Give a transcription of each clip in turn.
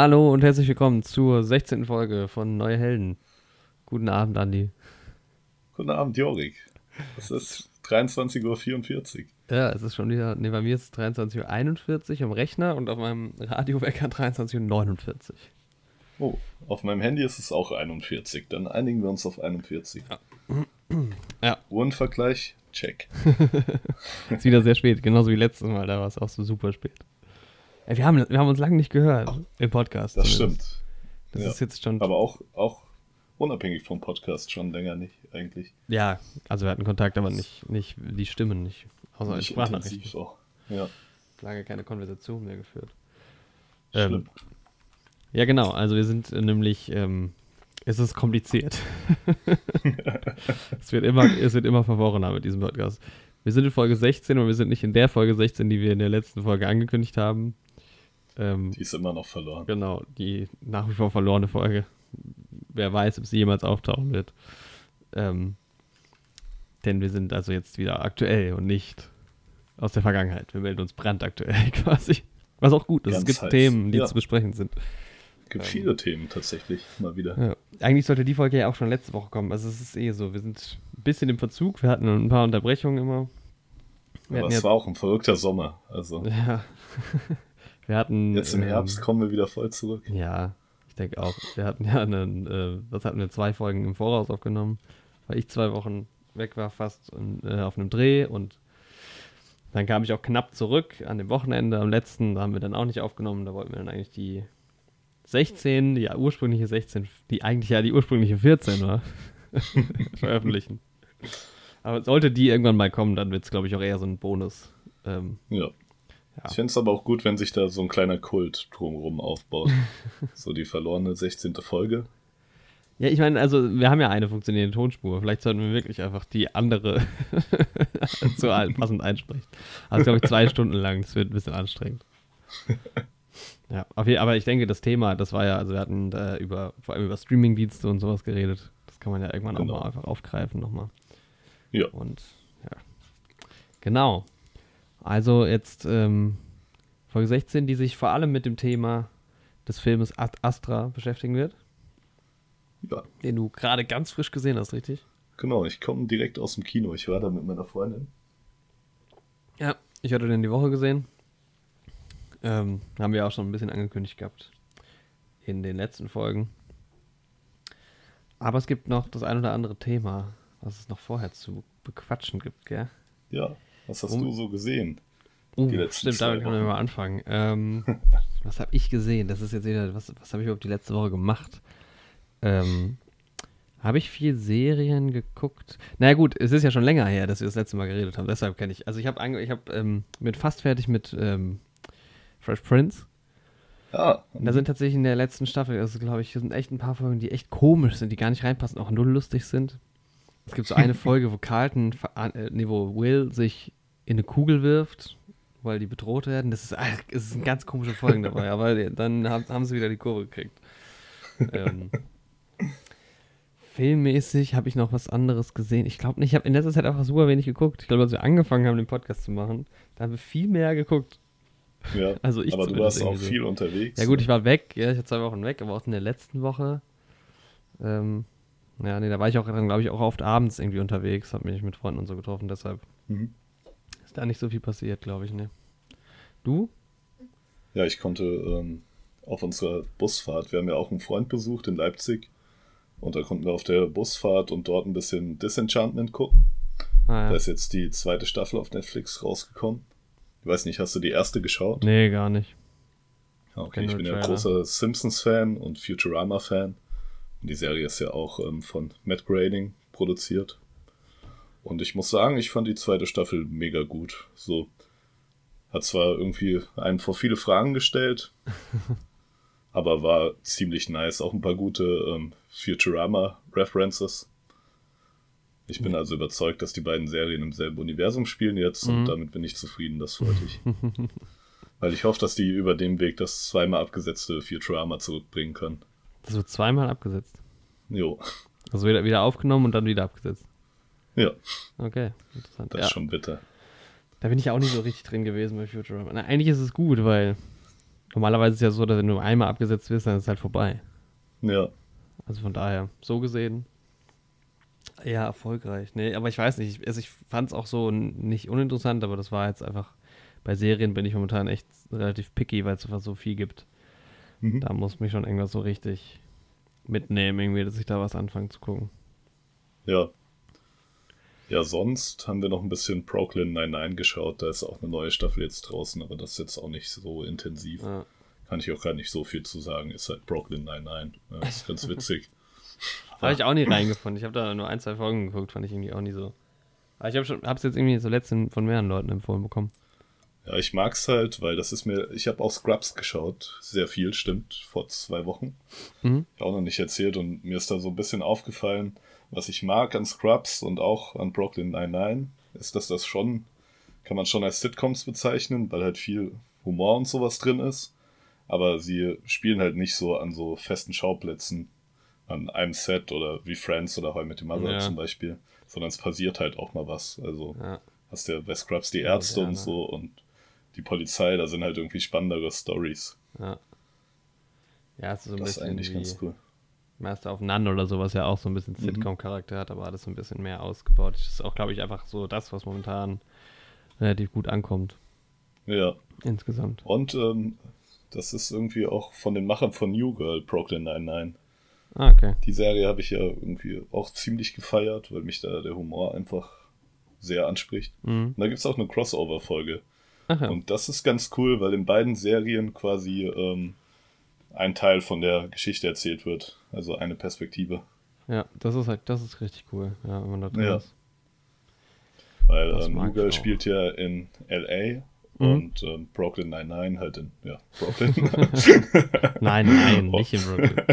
Hallo und herzlich willkommen zur 16. Folge von Neue Helden. Guten Abend, Andi. Guten Abend, Jorik. Es ist 23.44 Uhr. Ja, es ist schon wieder, ne, bei mir ist es 23.41 Uhr am Rechner und auf meinem Radiowecker 23.49 Uhr. Oh, auf meinem Handy ist es auch 41. Dann einigen wir uns auf 41. Ja. ja. Uhrenvergleich, check. ist wieder sehr spät, genauso wie letztes Mal, da war es auch so super spät. Wir, haben, wir haben uns lange nicht gehört im Podcast. Das zumindest. stimmt. Das ja. ist jetzt schon. Aber auch, auch unabhängig vom Podcast schon länger nicht, eigentlich. Ja, also wir hatten Kontakt, aber nicht, nicht die Stimmen nicht. Außer nicht Sprachnachrichten. Auch. Ja. Lange keine Konversation mehr geführt. Ähm, ja, genau. Also wir sind nämlich, ähm, es ist kompliziert. es, wird immer, es wird immer verworrener mit diesem Podcast. Wir sind in Folge 16 und wir sind nicht in der Folge 16, die wir in der letzten Folge angekündigt haben. Ähm, die ist immer noch verloren. Genau, die nach wie vor verlorene Folge. Wer weiß, ob sie jemals auftauchen wird. Ähm, denn wir sind also jetzt wieder aktuell und nicht aus der Vergangenheit. Wir melden uns brandaktuell quasi. Was auch gut ist. Ganz es gibt heiß. Themen, die ja. zu besprechen sind. Es gibt ähm, viele Themen tatsächlich mal wieder. Ja. Eigentlich sollte die Folge ja auch schon letzte Woche kommen. Also es ist eh so, wir sind ein bisschen im Verzug. Wir hatten ein paar Unterbrechungen immer. Wir Aber es war auch ein verrückter Sommer. Also. Ja. Wir hatten. Jetzt im Herbst ähm, kommen wir wieder voll zurück. Ja, ich denke auch. Wir hatten ja einen, äh, was hatten wir, zwei Folgen im Voraus aufgenommen, weil ich zwei Wochen weg war fast und, äh, auf einem Dreh und dann kam ich auch knapp zurück an dem Wochenende. Am letzten da haben wir dann auch nicht aufgenommen. Da wollten wir dann eigentlich die 16, die ursprüngliche 16, die eigentlich ja die ursprüngliche 14 war, veröffentlichen. Aber sollte die irgendwann mal kommen, dann wird es, glaube ich, auch eher so ein Bonus. Ähm, ja. Ja. Ich fände es aber auch gut, wenn sich da so ein kleiner Kult drumherum aufbaut. so die verlorene 16. Folge. Ja, ich meine, also wir haben ja eine funktionierende Tonspur. Vielleicht sollten wir wirklich einfach die andere so passend einsprechen. Also glaube ich zwei Stunden lang. Das wird ein bisschen anstrengend. Ja, aber ich denke, das Thema, das war ja, also wir hatten da über, vor allem über Streamingdienste und sowas geredet. Das kann man ja irgendwann genau. auch mal einfach aufgreifen nochmal. Ja. Und ja. Genau. Also jetzt ähm, Folge 16, die sich vor allem mit dem Thema des Filmes Astra beschäftigen wird. Ja. Den du gerade ganz frisch gesehen hast, richtig? Genau, ich komme direkt aus dem Kino. Ich war da mit meiner Freundin. Ja, ich hatte den die Woche gesehen. Ähm, haben wir auch schon ein bisschen angekündigt gehabt in den letzten Folgen. Aber es gibt noch das ein oder andere Thema, was es noch vorher zu bequatschen gibt, gell? Ja. Was hast um, du so gesehen? Uh, stimmt, damit können wir mal anfangen. Ähm, was habe ich gesehen? Das ist jetzt wieder, was, was habe ich überhaupt die letzte Woche gemacht? Ähm, habe ich viel Serien geguckt? Na naja, gut, es ist ja schon länger her, dass wir das letzte Mal geredet haben. Deshalb kenne ich. Also ich habe ich hab, ähm, mit fast fertig mit ähm, Fresh Prince. Ja. Und da sind tatsächlich in der letzten Staffel, also glaube ich, sind echt ein paar Folgen, die echt komisch sind, die gar nicht reinpassen, auch null lustig sind. Es gibt so eine Folge, wo Carlton, äh, nee, wo Will sich in eine Kugel wirft, weil die bedroht werden. Das ist, das ah, ist eine ganz komische Folge dabei, aber dann haben, sie wieder die Kurve gekriegt. ähm, filmmäßig habe ich noch was anderes gesehen. Ich glaube nicht, ich habe in letzter Zeit einfach super wenig geguckt. Ich glaube, als wir angefangen haben, den Podcast zu machen, da haben wir viel mehr geguckt. Ja, also ich aber du warst auch viel unterwegs. Ja gut, ich war weg, ja, ich war zwei Wochen weg, aber auch in der letzten Woche. Ähm, ja, nee, da war ich auch dann, glaube ich, auch oft abends irgendwie unterwegs, habe mich mit Freunden und so getroffen, deshalb. Mhm. Da nicht so viel passiert, glaube ich, ne? Du? Ja, ich konnte ähm, auf unserer Busfahrt, wir haben ja auch einen Freund besucht in Leipzig und da konnten wir auf der Busfahrt und dort ein bisschen Disenchantment gucken. Ah, ja. Da ist jetzt die zweite Staffel auf Netflix rausgekommen. Ich weiß nicht, hast du die erste geschaut? Nee, gar nicht. Okay, ich bin ja großer Simpsons-Fan und Futurama-Fan. Die Serie ist ja auch ähm, von Matt Grading produziert. Und ich muss sagen, ich fand die zweite Staffel mega gut. So hat zwar irgendwie einen vor viele Fragen gestellt, aber war ziemlich nice. Auch ein paar gute ähm, Futurama-References. Ich bin also überzeugt, dass die beiden Serien im selben Universum spielen jetzt mhm. und damit bin ich zufrieden, das wollte ich. Weil ich hoffe, dass die über dem Weg das zweimal abgesetzte Futurama zurückbringen können. Das wird zweimal abgesetzt? Jo. Also wieder, wieder aufgenommen und dann wieder abgesetzt? Ja. Okay, interessant. Das ist schon bitter. Da bin ich auch nicht so richtig drin gewesen bei Futurama. Na, eigentlich ist es gut, weil normalerweise ist es ja so, dass wenn du einmal abgesetzt wirst, dann ist es halt vorbei. Ja. Also von daher, so gesehen, ja, erfolgreich. Nee, aber ich weiß nicht, also ich fand es auch so nicht uninteressant, aber das war jetzt einfach, bei Serien bin ich momentan echt relativ picky, weil es einfach so viel gibt. Mhm. Da muss mich schon irgendwas so richtig mitnehmen, irgendwie, dass ich da was anfange zu gucken. Ja. Ja, sonst haben wir noch ein bisschen Brooklyn 99 geschaut. Da ist auch eine neue Staffel jetzt draußen, aber das ist jetzt auch nicht so intensiv. Ja. Kann ich auch gar nicht so viel zu sagen. Ist halt Brooklyn 99. Ja, ist ganz witzig. Habe ich auch nie reingefunden. Ich habe da nur ein, zwei Folgen geguckt, fand ich irgendwie auch nie so. Aber ich habe schon, hab's jetzt irgendwie so letzten von mehreren Leuten empfohlen bekommen. Ja, ich mag's halt, weil das ist mir, ich habe auch Scrubs geschaut, sehr viel, stimmt, vor zwei Wochen. Mhm. Ich auch noch nicht erzählt und mir ist da so ein bisschen aufgefallen, was ich mag an Scrubs und auch an Brooklyn Nine-Nine, ist, dass das schon, kann man schon als Sitcoms bezeichnen, weil halt viel Humor und sowas drin ist. Aber sie spielen halt nicht so an so festen Schauplätzen, an einem Set oder wie Friends oder How mit dem Mother ja. zum Beispiel, sondern es passiert halt auch mal was. Also ja. hast du ja bei Scrubs die Ärzte ja, und so und die Polizei, da sind halt irgendwie spannendere Stories. Ja. Ja, so ein das bisschen. ist eigentlich ganz cool. Master of None oder sowas ja auch so ein bisschen mhm. Sitcom-Charakter hat, aber alles so ein bisschen mehr ausgebaut. Das ist auch, glaube ich, einfach so das, was momentan relativ gut ankommt. Ja. Insgesamt. Und ähm, das ist irgendwie auch von den Machern von New Girl, Brooklyn 99. Ah, okay. Die Serie habe ich ja irgendwie auch ziemlich gefeiert, weil mich da der Humor einfach sehr anspricht. Mhm. Und da gibt es auch eine Crossover-Folge. Und das ist ganz cool, weil in beiden Serien quasi ähm, ein Teil von der Geschichte erzählt wird. Also eine Perspektive. Ja, das ist halt, das ist richtig cool, ja, wenn man da drin ja. ist. Weil ähm, Google spielt ja in LA mhm. und ähm, Brooklyn 99 halt in, ja, Brooklyn. nein, nein, nicht in Brooklyn.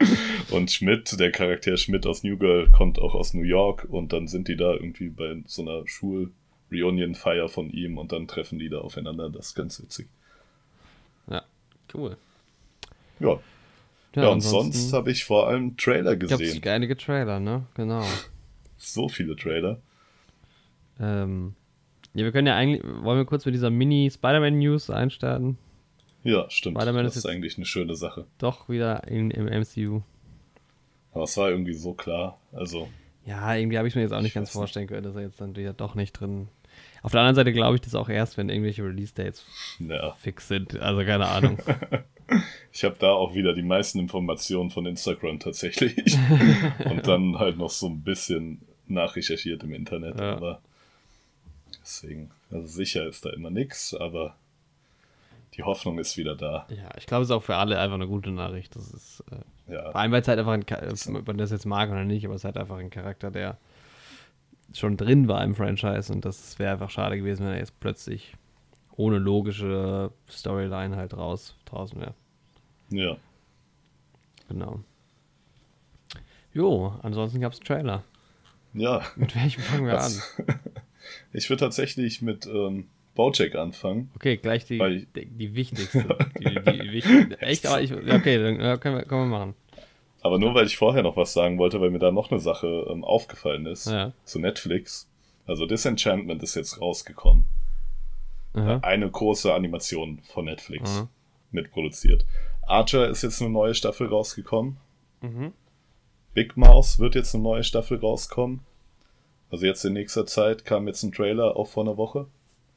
und Schmidt, der Charakter Schmidt aus New Girl, kommt auch aus New York und dann sind die da irgendwie bei so einer Schul-Reunion-Feier von ihm und dann treffen die da aufeinander. Das ist ganz witzig. Ja, cool. Ja. Ja, ja und sonst habe ich vor allem Trailer gesehen. Gab's einige Trailer, ne? Genau. so viele Trailer. Ähm, ja, wir können ja eigentlich, wollen wir kurz mit dieser Mini-Spider-Man-News einstarten? Ja, stimmt. Spider-Man das ist, ist eigentlich eine schöne Sache. Doch wieder in, im MCU. Aber es war irgendwie so klar. Also. Ja, irgendwie habe ich mir jetzt auch nicht ganz vorstellen können, dass er jetzt dann wieder doch nicht drin. Auf der anderen Seite glaube ich das auch erst, wenn irgendwelche Release-Dates ja. fix sind. Also keine Ahnung. Ich habe da auch wieder die meisten Informationen von Instagram tatsächlich. und dann halt noch so ein bisschen nachrecherchiert im Internet. Ja. Aber deswegen, also sicher ist da immer nichts, aber die Hoffnung ist wieder da. Ja, ich glaube, es ist auch für alle einfach eine gute Nachricht. Das ist, äh, ja. vor allem, weil es halt einfach ein, ob man das jetzt mag oder nicht, aber es ist halt einfach ein Charakter, der schon drin war im Franchise und das wäre einfach schade gewesen, wenn er jetzt plötzlich ohne logische Storyline halt raus draußen wäre. Ja. Genau. Jo, ansonsten gab es Trailer. Ja. Mit welchem fangen wir an? ich würde tatsächlich mit ähm, Bojack anfangen. Okay, gleich die, ich, die, die, wichtigste. die, die, wichtigste. Echt? Aber ich, okay, dann können, wir, können wir machen. Aber nur weil ich vorher noch was sagen wollte, weil mir da noch eine Sache ähm, aufgefallen ist ja. zu Netflix. Also Disenchantment ist jetzt rausgekommen. Aha. Eine große Animation von Netflix Aha. mitproduziert. Archer ist jetzt eine neue Staffel rausgekommen. Mhm. Big Mouse wird jetzt eine neue Staffel rauskommen. Also jetzt in nächster Zeit kam jetzt ein Trailer auch vor einer Woche.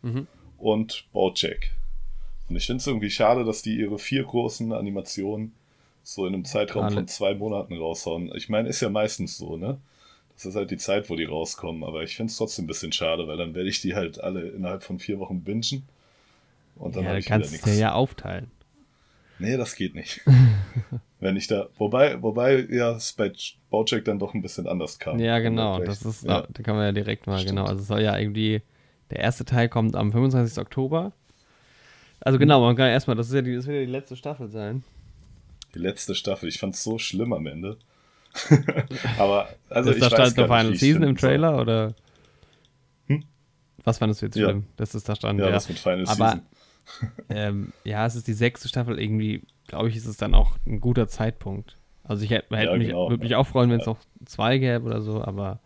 Mhm. Und Bojack. Und ich finde es irgendwie schade, dass die ihre vier großen Animationen so in einem Zeitraum Alle. von zwei Monaten raushauen. Ich meine, ist ja meistens so, ne? Das ist halt die Zeit, wo die rauskommen. Aber ich finde es trotzdem ein bisschen schade, weil dann werde ich die halt alle innerhalb von vier Wochen bingen. Und dann ja, ich kannst du ja aufteilen. Nee, das geht nicht. Wenn ich da, wobei, wobei ja es bei Bojack dann doch ein bisschen anders kam. Ja, genau, das ist, ja. da kann man ja direkt mal, Stimmt. genau, also es soll ja irgendwie, der erste Teil kommt am 25. Oktober. Also genau, man kann erstmal, das ist ja die, das wird ja die letzte Staffel sein. Die letzte Staffel, ich fand es so schlimm am Ende. Aber, also ist ich da stand der Final Season im Trailer, soll. oder? Hm? Was fandest du jetzt schlimm? Ja. Das ist da stand, ja. Ja, das mit Final Aber, Season ähm, ja, es ist die sechste Staffel. Irgendwie, glaube ich, ist es dann auch ein guter Zeitpunkt. Also ich hätte, hätte ja, mich, genau. würde mich auch freuen, wenn es noch zwei gäbe oder so, aber.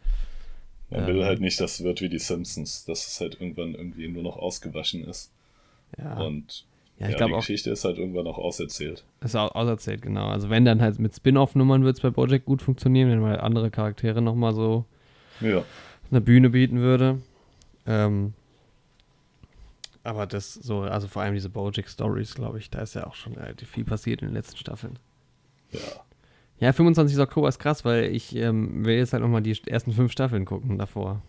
Man ähm, will halt nicht, dass es wird wie die Simpsons, dass es halt irgendwann irgendwie nur noch ausgewaschen ist. Ja. Und Ja, ich ja, auch. Die Geschichte ist halt irgendwann auch auserzählt. Ist auch auserzählt, genau. Also wenn dann halt mit Spin-off-Nummern wird es bei Bojack gut funktionieren, wenn man halt andere Charaktere nochmal so ja. eine Bühne bieten würde. Ähm, aber das so, also vor allem diese Bojack-Stories, glaube ich, da ist ja auch schon relativ viel passiert in den letzten Staffeln. Ja. Ja, 25. Oktober ist krass, weil ich ähm, will jetzt halt nochmal die ersten fünf Staffeln gucken davor.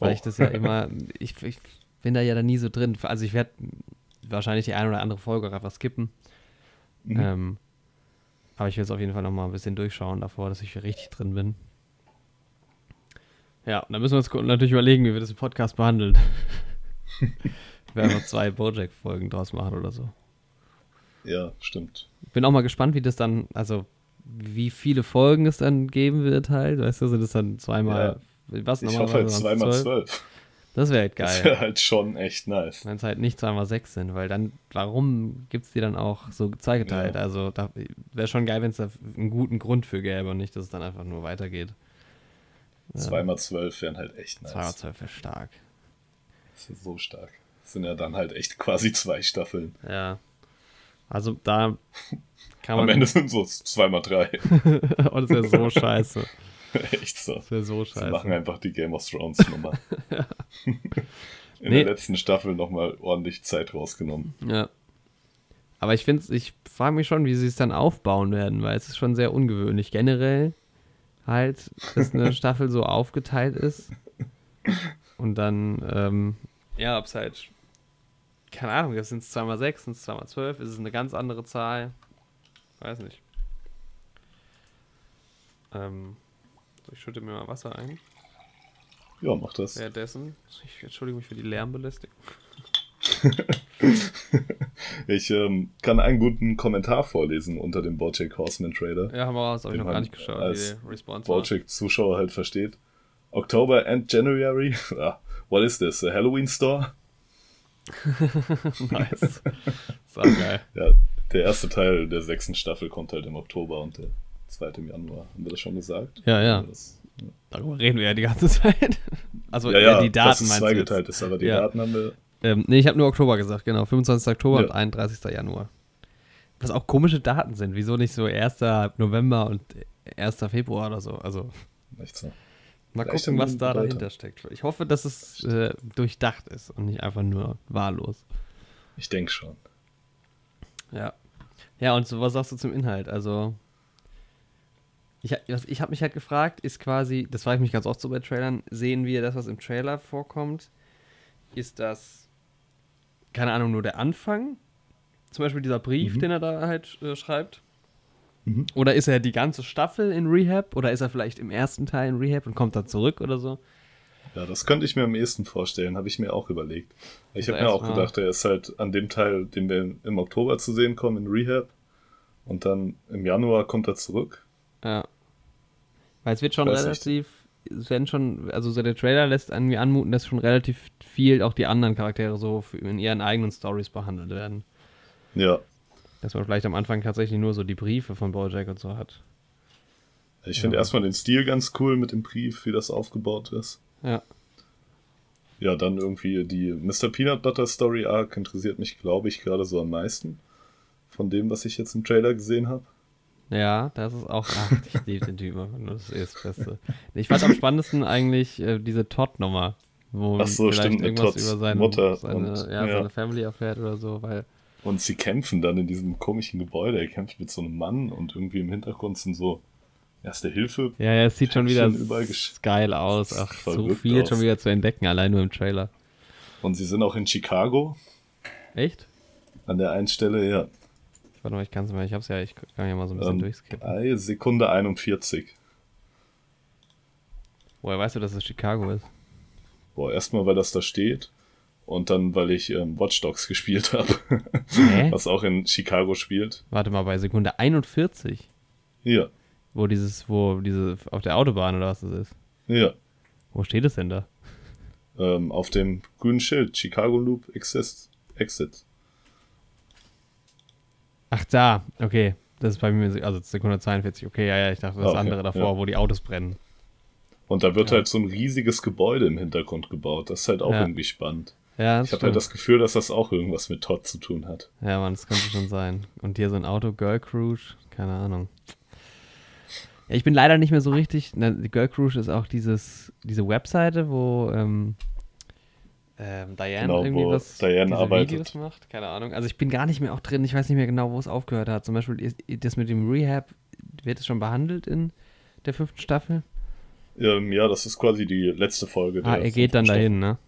Weil oh. ich das ja immer, ich, ich bin da ja da nie so drin. Also ich werde wahrscheinlich die eine oder andere Folge einfach skippen. Mhm. Ähm, aber ich will es auf jeden Fall nochmal ein bisschen durchschauen davor, dass ich richtig drin bin. Ja, und dann müssen wir uns natürlich überlegen, wie wir das im Podcast behandeln. wir werden noch zwei Bojack-Folgen draus machen oder so. Ja, stimmt. Bin auch mal gespannt, wie das dann, also wie viele Folgen es dann geben wird halt. Weißt du, sind es dann zweimal, ja. was Ich hoffe halt zweimal zwölf. Das wäre halt geil. Das wäre halt schon echt nice. Wenn es halt nicht zweimal sechs sind, weil dann, warum gibt es die dann auch so zweigeteilt? Ja. Also da wäre schon geil, wenn es da einen guten Grund für gäbe und nicht, dass es dann einfach nur weitergeht. Zweimal zwölf wären halt echt nice. Zweimal zwölf wäre stark. Das ist so stark. Das sind ja dann halt echt quasi zwei Staffeln. Ja. Also da kann man. Am Ende sind so zweimal drei. und das wäre so scheiße. Echt so. Das wäre so scheiße. Sie machen einfach die Game of Thrones Nummer. ja. In nee. der letzten Staffel nochmal ordentlich Zeit rausgenommen. Ja. Aber ich finde ich frage mich schon, wie sie es dann aufbauen werden, weil es ist schon sehr ungewöhnlich. Generell halt, dass eine Staffel so aufgeteilt ist. Und dann, ähm, ja, ob es halt, keine Ahnung, sind es 2x6, sind es 2x12, ist es eine ganz andere Zahl? Weiß nicht. Ähm, ich schütte mir mal Wasser ein. Ja, mach das. Währenddessen, ich entschuldige mich für die Lärmbelästigung. ich ähm, kann einen guten Kommentar vorlesen unter dem Bojack Horseman Trailer. Ja, haben wir raus, habe ich noch gar nicht geschaut, als Bojack-Zuschauer halt versteht. October and January. Ah, what is this? A Halloween store? nice. So geil. Ja, der erste Teil der sechsten Staffel kommt halt im Oktober und der zweite im Januar. Haben wir das schon gesagt? Ja, ja. Das, ja. Darüber reden wir ja die ganze Zeit. Also ja, ja, die Daten dass es zweigeteilt ist, aber die ja. Daten haben wir ähm, nee, ich habe nur Oktober gesagt, genau. 25. Oktober ja. und 31. Januar. Was auch komische Daten sind. Wieso nicht so 1. November und 1. Februar oder so? Also. Nicht so. Mal Vielleicht gucken, was da Leute. dahinter steckt. Ich hoffe, dass es äh, durchdacht ist und nicht einfach nur wahllos. Ich denke schon. Ja. Ja, und so, was sagst du zum Inhalt? Also, ich, ich habe mich halt gefragt, ist quasi, das frage ich mich ganz oft so bei Trailern, sehen wir das, was im Trailer vorkommt? Ist das keine Ahnung, nur der Anfang? Zum Beispiel dieser Brief, mhm. den er da halt äh, schreibt? Mhm. Oder ist er die ganze Staffel in Rehab? Oder ist er vielleicht im ersten Teil in Rehab und kommt dann zurück oder so? Ja, das könnte ich mir am ehesten vorstellen, habe ich mir auch überlegt. Ich habe mir auch gedacht, er ist halt an dem Teil, den wir im Oktober zu sehen kommen, in Rehab. Und dann im Januar kommt er zurück. Ja. Weil es wird schon relativ es werden schon, also so der Trailer lässt irgendwie anmuten, dass schon relativ viel auch die anderen Charaktere so in ihren eigenen Stories behandelt werden. Ja. Dass man vielleicht am Anfang tatsächlich nur so die Briefe von Bojack und so hat. Ich finde ja. erstmal den Stil ganz cool mit dem Brief, wie das aufgebaut ist. Ja. Ja, dann irgendwie die Mr. Peanut Butter Story Arc interessiert mich, glaube ich, gerade so am meisten. Von dem, was ich jetzt im Trailer gesehen habe. Ja, das ist auch. Ach, ich liebe den Typen. Das ist das Beste. Ich fand am spannendsten eigentlich äh, diese Todd-Nummer. Wo Ach so, vielleicht stimmt, irgendwas über seine, Mutter seine, und, ja, ja. seine Family erfährt oder so, weil. Und sie kämpfen dann in diesem komischen Gebäude. Er kämpft mit so einem Mann und irgendwie im Hintergrund sind so Erste Hilfe. Ja, ja, es sieht schon wieder geil aus. Ach, so viel aus. schon wieder zu entdecken, allein nur im Trailer. Und sie sind auch in Chicago. Echt? An der einen Stelle, ja. Warte mal, ich kann es mal, ich hab's ja, ich kann ja mal so ein bisschen ähm, durchskippen. Sekunde 41. Woher weißt du, dass es Chicago ist? Boah, erstmal, weil das da steht. Und dann, weil ich ähm, Watch Dogs gespielt habe. Was auch in Chicago spielt. Warte mal, bei Sekunde 41? Ja. Wo dieses, wo diese, auf der Autobahn oder was das ist? Ja. Wo steht es denn da? Ähm, auf dem grünen Schild. Chicago Loop Exist, Exit. Ach, da, okay. Das ist bei mir, also Sekunde 42. Okay, ja, ja, ich dachte, das okay, andere davor, ja. wo die Autos brennen. Und da wird ja. halt so ein riesiges Gebäude im Hintergrund gebaut. Das ist halt auch ja. irgendwie spannend. Ja, ich habe halt das Gefühl, dass das auch irgendwas mit Todd zu tun hat. Ja, man, das könnte schon sein. Und hier so ein Auto, Girl Cruise, keine Ahnung. Ja, ich bin leider nicht mehr so richtig. Na, Girl Cruise ist auch dieses, diese Webseite, wo ähm, ähm, Diane genau, irgendwie was Diane arbeitet. Videos macht. Keine Ahnung. Also ich bin gar nicht mehr auch drin. Ich weiß nicht mehr genau, wo es aufgehört hat. Zum Beispiel das mit dem Rehab, wird es schon behandelt in der fünften Staffel? Ähm, ja, das ist quasi die letzte Folge. Ah, er geht dann Staffel. dahin, ne?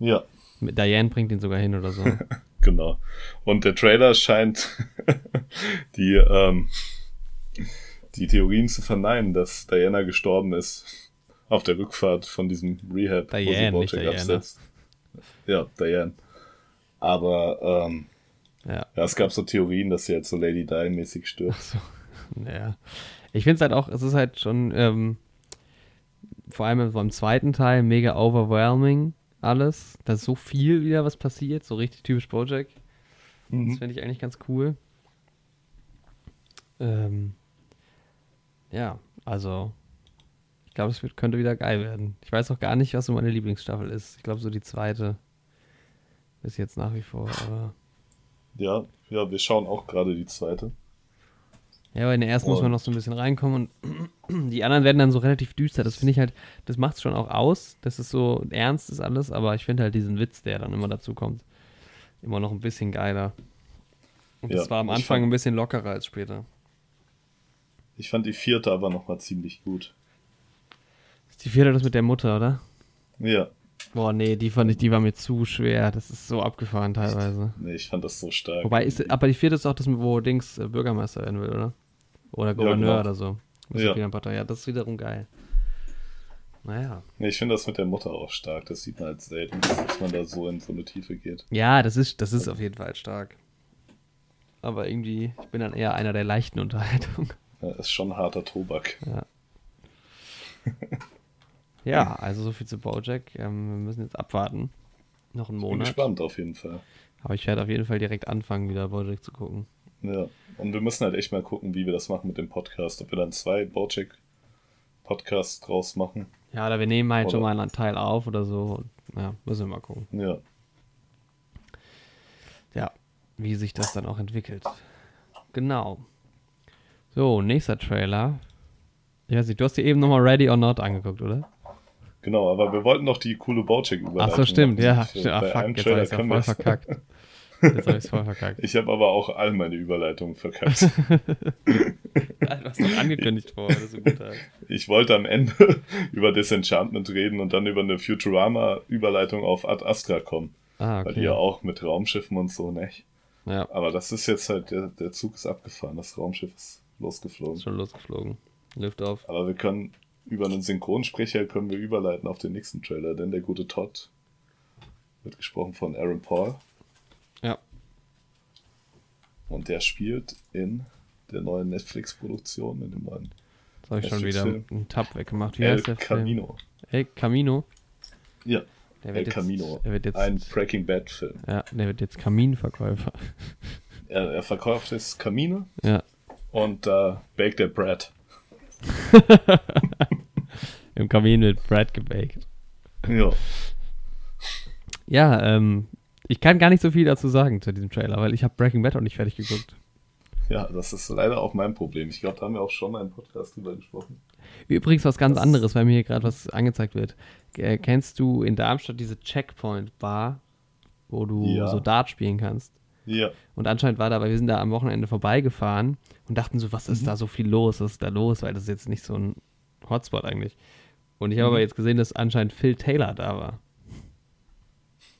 Ja. Diane bringt ihn sogar hin oder so. genau. Und der Trailer scheint die, ähm, die Theorien zu verneinen, dass Diana gestorben ist auf der Rückfahrt von diesem Rehab, Diane, wo sie Bojack absetzt. Ja, Diane. Aber ähm, ja. ja. es gab so Theorien, dass sie jetzt so Lady Di-mäßig stirbt. So. Ja. Ich finde es halt auch, es ist halt schon, ähm, vor allem beim zweiten Teil, mega overwhelming alles. Da ist so viel wieder, was passiert, so richtig typisch Bojack. Mhm. Das finde ich eigentlich ganz cool. Ähm, ja, also ich glaube, es könnte wieder geil werden. Ich weiß auch gar nicht, was so meine Lieblingsstaffel ist. Ich glaube, so die zweite ist jetzt nach wie vor, aber. Ja, ja, wir schauen auch gerade die zweite. Ja, aber in der ersten und. muss man noch so ein bisschen reinkommen und die anderen werden dann so relativ düster. Das finde ich halt, das macht es schon auch aus. Das ist so ernst ist alles, aber ich finde halt diesen Witz, der dann immer dazu kommt, immer noch ein bisschen geiler. Und ja, das war am Anfang fand, ein bisschen lockerer als später. Ich fand die vierte aber nochmal ziemlich gut. Ist die vierte das mit der Mutter, oder? Ja. Boah, nee, die fand ich, die war mir zu schwer. Das ist so abgefahren teilweise. Nee, ich fand das so stark. Wobei, ist, aber die vierte ist auch das, wo Dings äh, Bürgermeister werden will, oder? Oder Gouverneur ja, genau. oder so. Ja. ja, das ist wiederum geil. Naja. Ich finde das mit der Mutter auch stark. Das sieht man halt selten, dass man da so in so eine Tiefe geht. Ja, das ist, das ist auf jeden Fall stark. Aber irgendwie, ich bin dann eher einer der leichten Unterhaltungen. Ja, ist schon harter Tobak. Ja. ja, also so viel zu Bojack. Ähm, wir müssen jetzt abwarten. Noch einen Monat. Bin gespannt auf jeden Fall. Aber ich werde auf jeden Fall direkt anfangen, wieder Bojack zu gucken. Ja, und wir müssen halt echt mal gucken, wie wir das machen mit dem Podcast. Ob wir dann zwei Bojack Podcasts draus machen. Ja, oder wir nehmen halt oder schon mal einen Teil auf oder so. Ja, müssen wir mal gucken. Ja. Ja, wie sich das dann auch entwickelt. Genau. So, nächster Trailer. Ich weiß nicht, du hast dir eben nochmal Ready or Not angeguckt, oder? Genau, aber wir wollten noch die coole Baucheck überleiten. Ach so, stimmt, ja. Ach, fuck, jetzt habe ich ja voll verkackt. Jetzt habe ich voll verkackt. Ich habe aber auch all meine Überleitungen verkackt. du hast doch angekündigt dass du gut hast. Ich wollte am Ende über Disenchantment reden und dann über eine Futurama-Überleitung auf Ad Astra kommen. Ah, okay. Weil die ja auch mit Raumschiffen und so, nicht? Ja. Aber das ist jetzt halt, der, der Zug ist abgefahren, das Raumschiff ist losgeflogen. Ist schon losgeflogen. Lift auf. Aber wir können über einen Synchronsprecher können wir überleiten auf den nächsten Trailer, denn der gute Todd wird gesprochen von Aaron Paul. Und der spielt in der neuen Netflix-Produktion, in dem neuen. Jetzt habe ich schon wieder einen Tab weggemacht. Wie El heißt der Camino. Film? El Camino? Ja. Der wird El Camino. Der wird jetzt, ein Breaking Bad-Film. Ja, der wird jetzt Kaminverkäufer. Er, er verkauft jetzt Kamine. Ja. Und da uh, baked er Bread. Im Kamin wird Bread gebaked. Ja. Ja, ähm, ich kann gar nicht so viel dazu sagen zu diesem Trailer, weil ich habe Breaking Bad auch nicht fertig geguckt. Ja, das ist leider auch mein Problem. Ich glaube, da haben wir auch schon mal einen Podcast drüber gesprochen. Übrigens was ganz das anderes, weil mir hier gerade was angezeigt wird. Äh, kennst du in Darmstadt diese Checkpoint Bar, wo du ja. so Dart spielen kannst? Ja. Und anscheinend war da, weil wir sind da am Wochenende vorbeigefahren und dachten so, was ist mhm. da so viel los? Was ist da los? Weil das ist jetzt nicht so ein Hotspot eigentlich. Und ich habe mhm. aber jetzt gesehen, dass anscheinend Phil Taylor da war.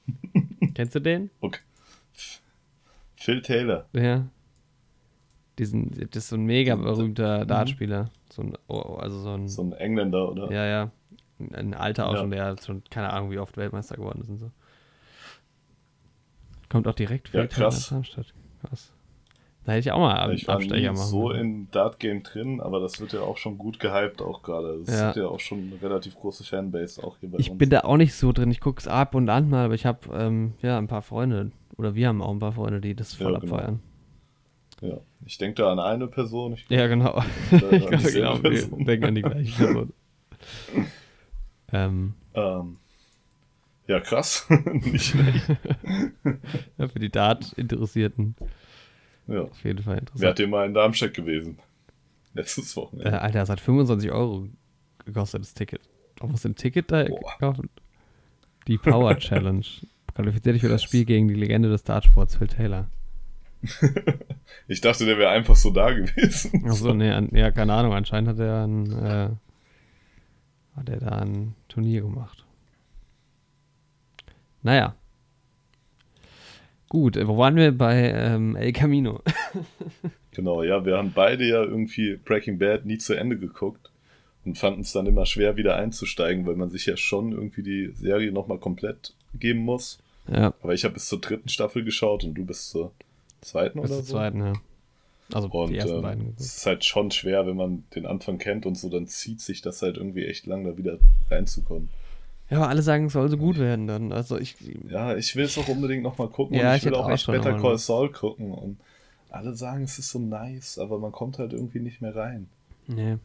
Kennst du den? Okay. Phil Taylor. Ja. Diesen, das ist so ein mega berühmter mhm. Dartspieler. So ein, oh, also so ein. So ein Engländer, oder? Ja, ja. Ein Alter auch ja. schon, der schon, keine Ahnung, wie oft Weltmeister geworden ist und so. Kommt auch direkt ja, krass. Darmstadt. Krass. Da hätte ich auch mal einen ich Abstecher machen. so in Dart Game drin, aber das wird ja auch schon gut gehypt auch gerade. Das ja. ist ja auch schon eine relativ große Fanbase auch hier bei ich uns. bin da auch nicht so drin. Ich gucke es ab und an mal, aber ich habe ähm, ja ein paar Freunde oder wir haben auch ein paar Freunde, die das voll ja, genau. abfeiern. Ja, ich denke da an eine Person. Ich ja, genau. ich genau, wir denken an die gleiche Person. ähm. Ähm, Ja, krass. Nicht schlecht. ja, für die Dart-Interessierten. Ja. Auf jeden Fall interessant. Wer hat dir mal in Darmstadt gewesen? Letztes Wochenende. Äh, Alter, das hat 25 Euro gekostet, das Ticket. Du musst ein Ticket da Boah. kaufen. Die Power Challenge. Qualifiziert dich für das Spiel gegen die Legende des Dartsports, Phil Taylor. ich dachte, der wäre einfach so da gewesen. Achso, nee, an, ja, keine Ahnung. Anscheinend hat er ein, äh, hat er da ein Turnier gemacht. Naja. Gut, wo waren wir bei ähm, El Camino? genau, ja, wir haben beide ja irgendwie Breaking Bad nie zu Ende geguckt und fanden es dann immer schwer, wieder einzusteigen, weil man sich ja schon irgendwie die Serie nochmal komplett geben muss. Ja. Aber ich habe bis zur dritten Staffel geschaut und du bis zur zweiten bis oder zur zweiten, ja. Also und, die ersten ähm, beiden. Es ist halt schon schwer, wenn man den Anfang kennt und so, dann zieht sich das halt irgendwie echt lang, da wieder reinzukommen. Ja, aber alle sagen, es soll so gut werden dann. Also ich. Ja, ich will es auch unbedingt nochmal gucken. Ja, und ich, ich will auch echt Better Call Saul gucken. Und alle sagen, es ist so nice, aber man kommt halt irgendwie nicht mehr rein. Nee.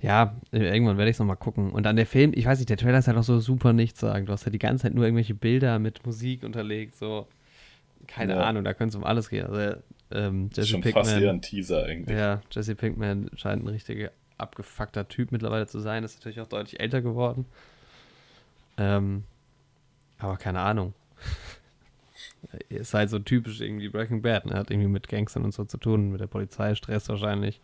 Ja, irgendwann werde ich es nochmal gucken. Und dann der Film, ich weiß nicht, der Trailer ist halt auch so super nichts sagen. Du hast ja die ganze Zeit nur irgendwelche Bilder mit Musik unterlegt, so. Keine ja. Ahnung, da könnte es um alles gehen. Also, ähm, Jesse schon Pinkman, fast eher ein Teaser eigentlich. Ja, Jesse Pinkman scheint ein richtiger abgefuckter Typ mittlerweile zu sein. Ist natürlich auch deutlich älter geworden. Ähm, aber keine Ahnung. ist halt so typisch irgendwie Breaking Bad. Ne? Hat irgendwie mit Gangstern und so zu tun, mit der Polizei, Stress wahrscheinlich.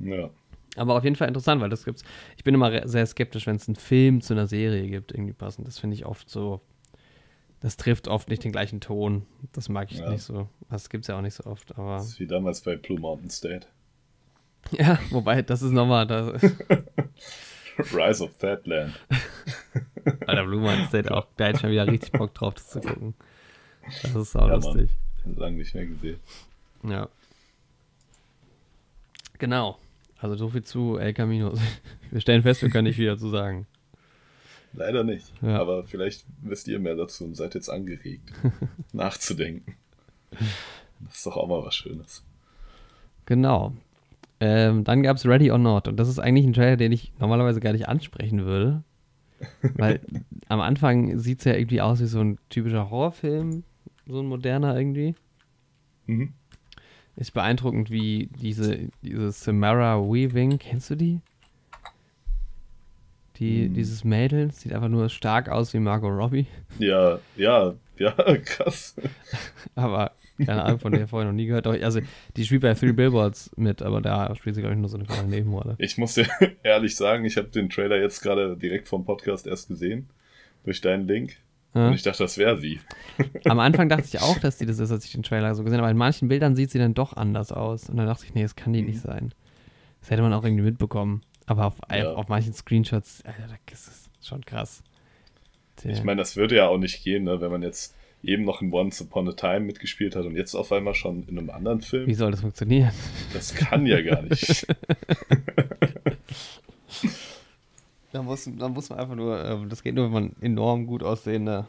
Ja. Aber auf jeden Fall interessant, weil das gibt's. Ich bin immer sehr skeptisch, wenn es einen Film zu einer Serie gibt, irgendwie passend. Das finde ich oft so. Das trifft oft nicht den gleichen Ton. Das mag ich ja. nicht so. Das gibt es ja auch nicht so oft. Aber das ist wie damals bei Blue Mountain State. Ja, wobei, das ist nochmal. Das Rise of Fatland. Alter, Blue Mountain State auch. Da hätte ich schon wieder richtig Bock drauf, das zu gucken. Das ist auch ja, lustig. Mann. Lange nicht mehr gesehen. Ja. Genau. Also so viel zu El Camino. Wir stellen fest, wir können nicht wieder zu sagen. Leider nicht. Ja. Aber vielleicht wisst ihr mehr dazu und seid jetzt angeregt, nachzudenken. Das ist doch auch mal was Schönes. Genau. Ähm, dann gab es Ready or Not. Und das ist eigentlich ein Trailer, den ich normalerweise gar nicht ansprechen würde. Weil am Anfang sieht es ja irgendwie aus wie so ein typischer Horrorfilm. So ein moderner irgendwie. Mhm. Ist beeindruckend, wie diese, diese Samara Weaving, kennst du die? Die, hm. Dieses Mädel sieht einfach nur stark aus wie Margot Robbie. Ja, ja, ja, krass. aber keine Ahnung, von der vorher noch nie gehört. Also, die spielt bei Three Billboards mit, aber da spielt sie, glaube ich, nur so eine kleine Nebenrolle. Ich muss dir ehrlich sagen, ich habe den Trailer jetzt gerade direkt vom Podcast erst gesehen. Durch deinen Link. Ja. Und ich dachte, das wäre sie. Am Anfang dachte ich auch, dass die das ist, als ich den Trailer so gesehen habe. Aber in manchen Bildern sieht sie dann doch anders aus. Und dann dachte ich, nee, das kann die mhm. nicht sein. Das hätte man auch irgendwie mitbekommen. Aber auf, ja. auf manchen Screenshots, Alter, das ist schon krass. Der. Ich meine, das würde ja auch nicht gehen, ne, wenn man jetzt eben noch in Once Upon a Time mitgespielt hat und jetzt auf einmal schon in einem anderen Film. Wie soll das funktionieren? Das kann ja gar nicht. Da muss, da muss man einfach nur, äh, das geht nur, wenn man enorm gut aussehender.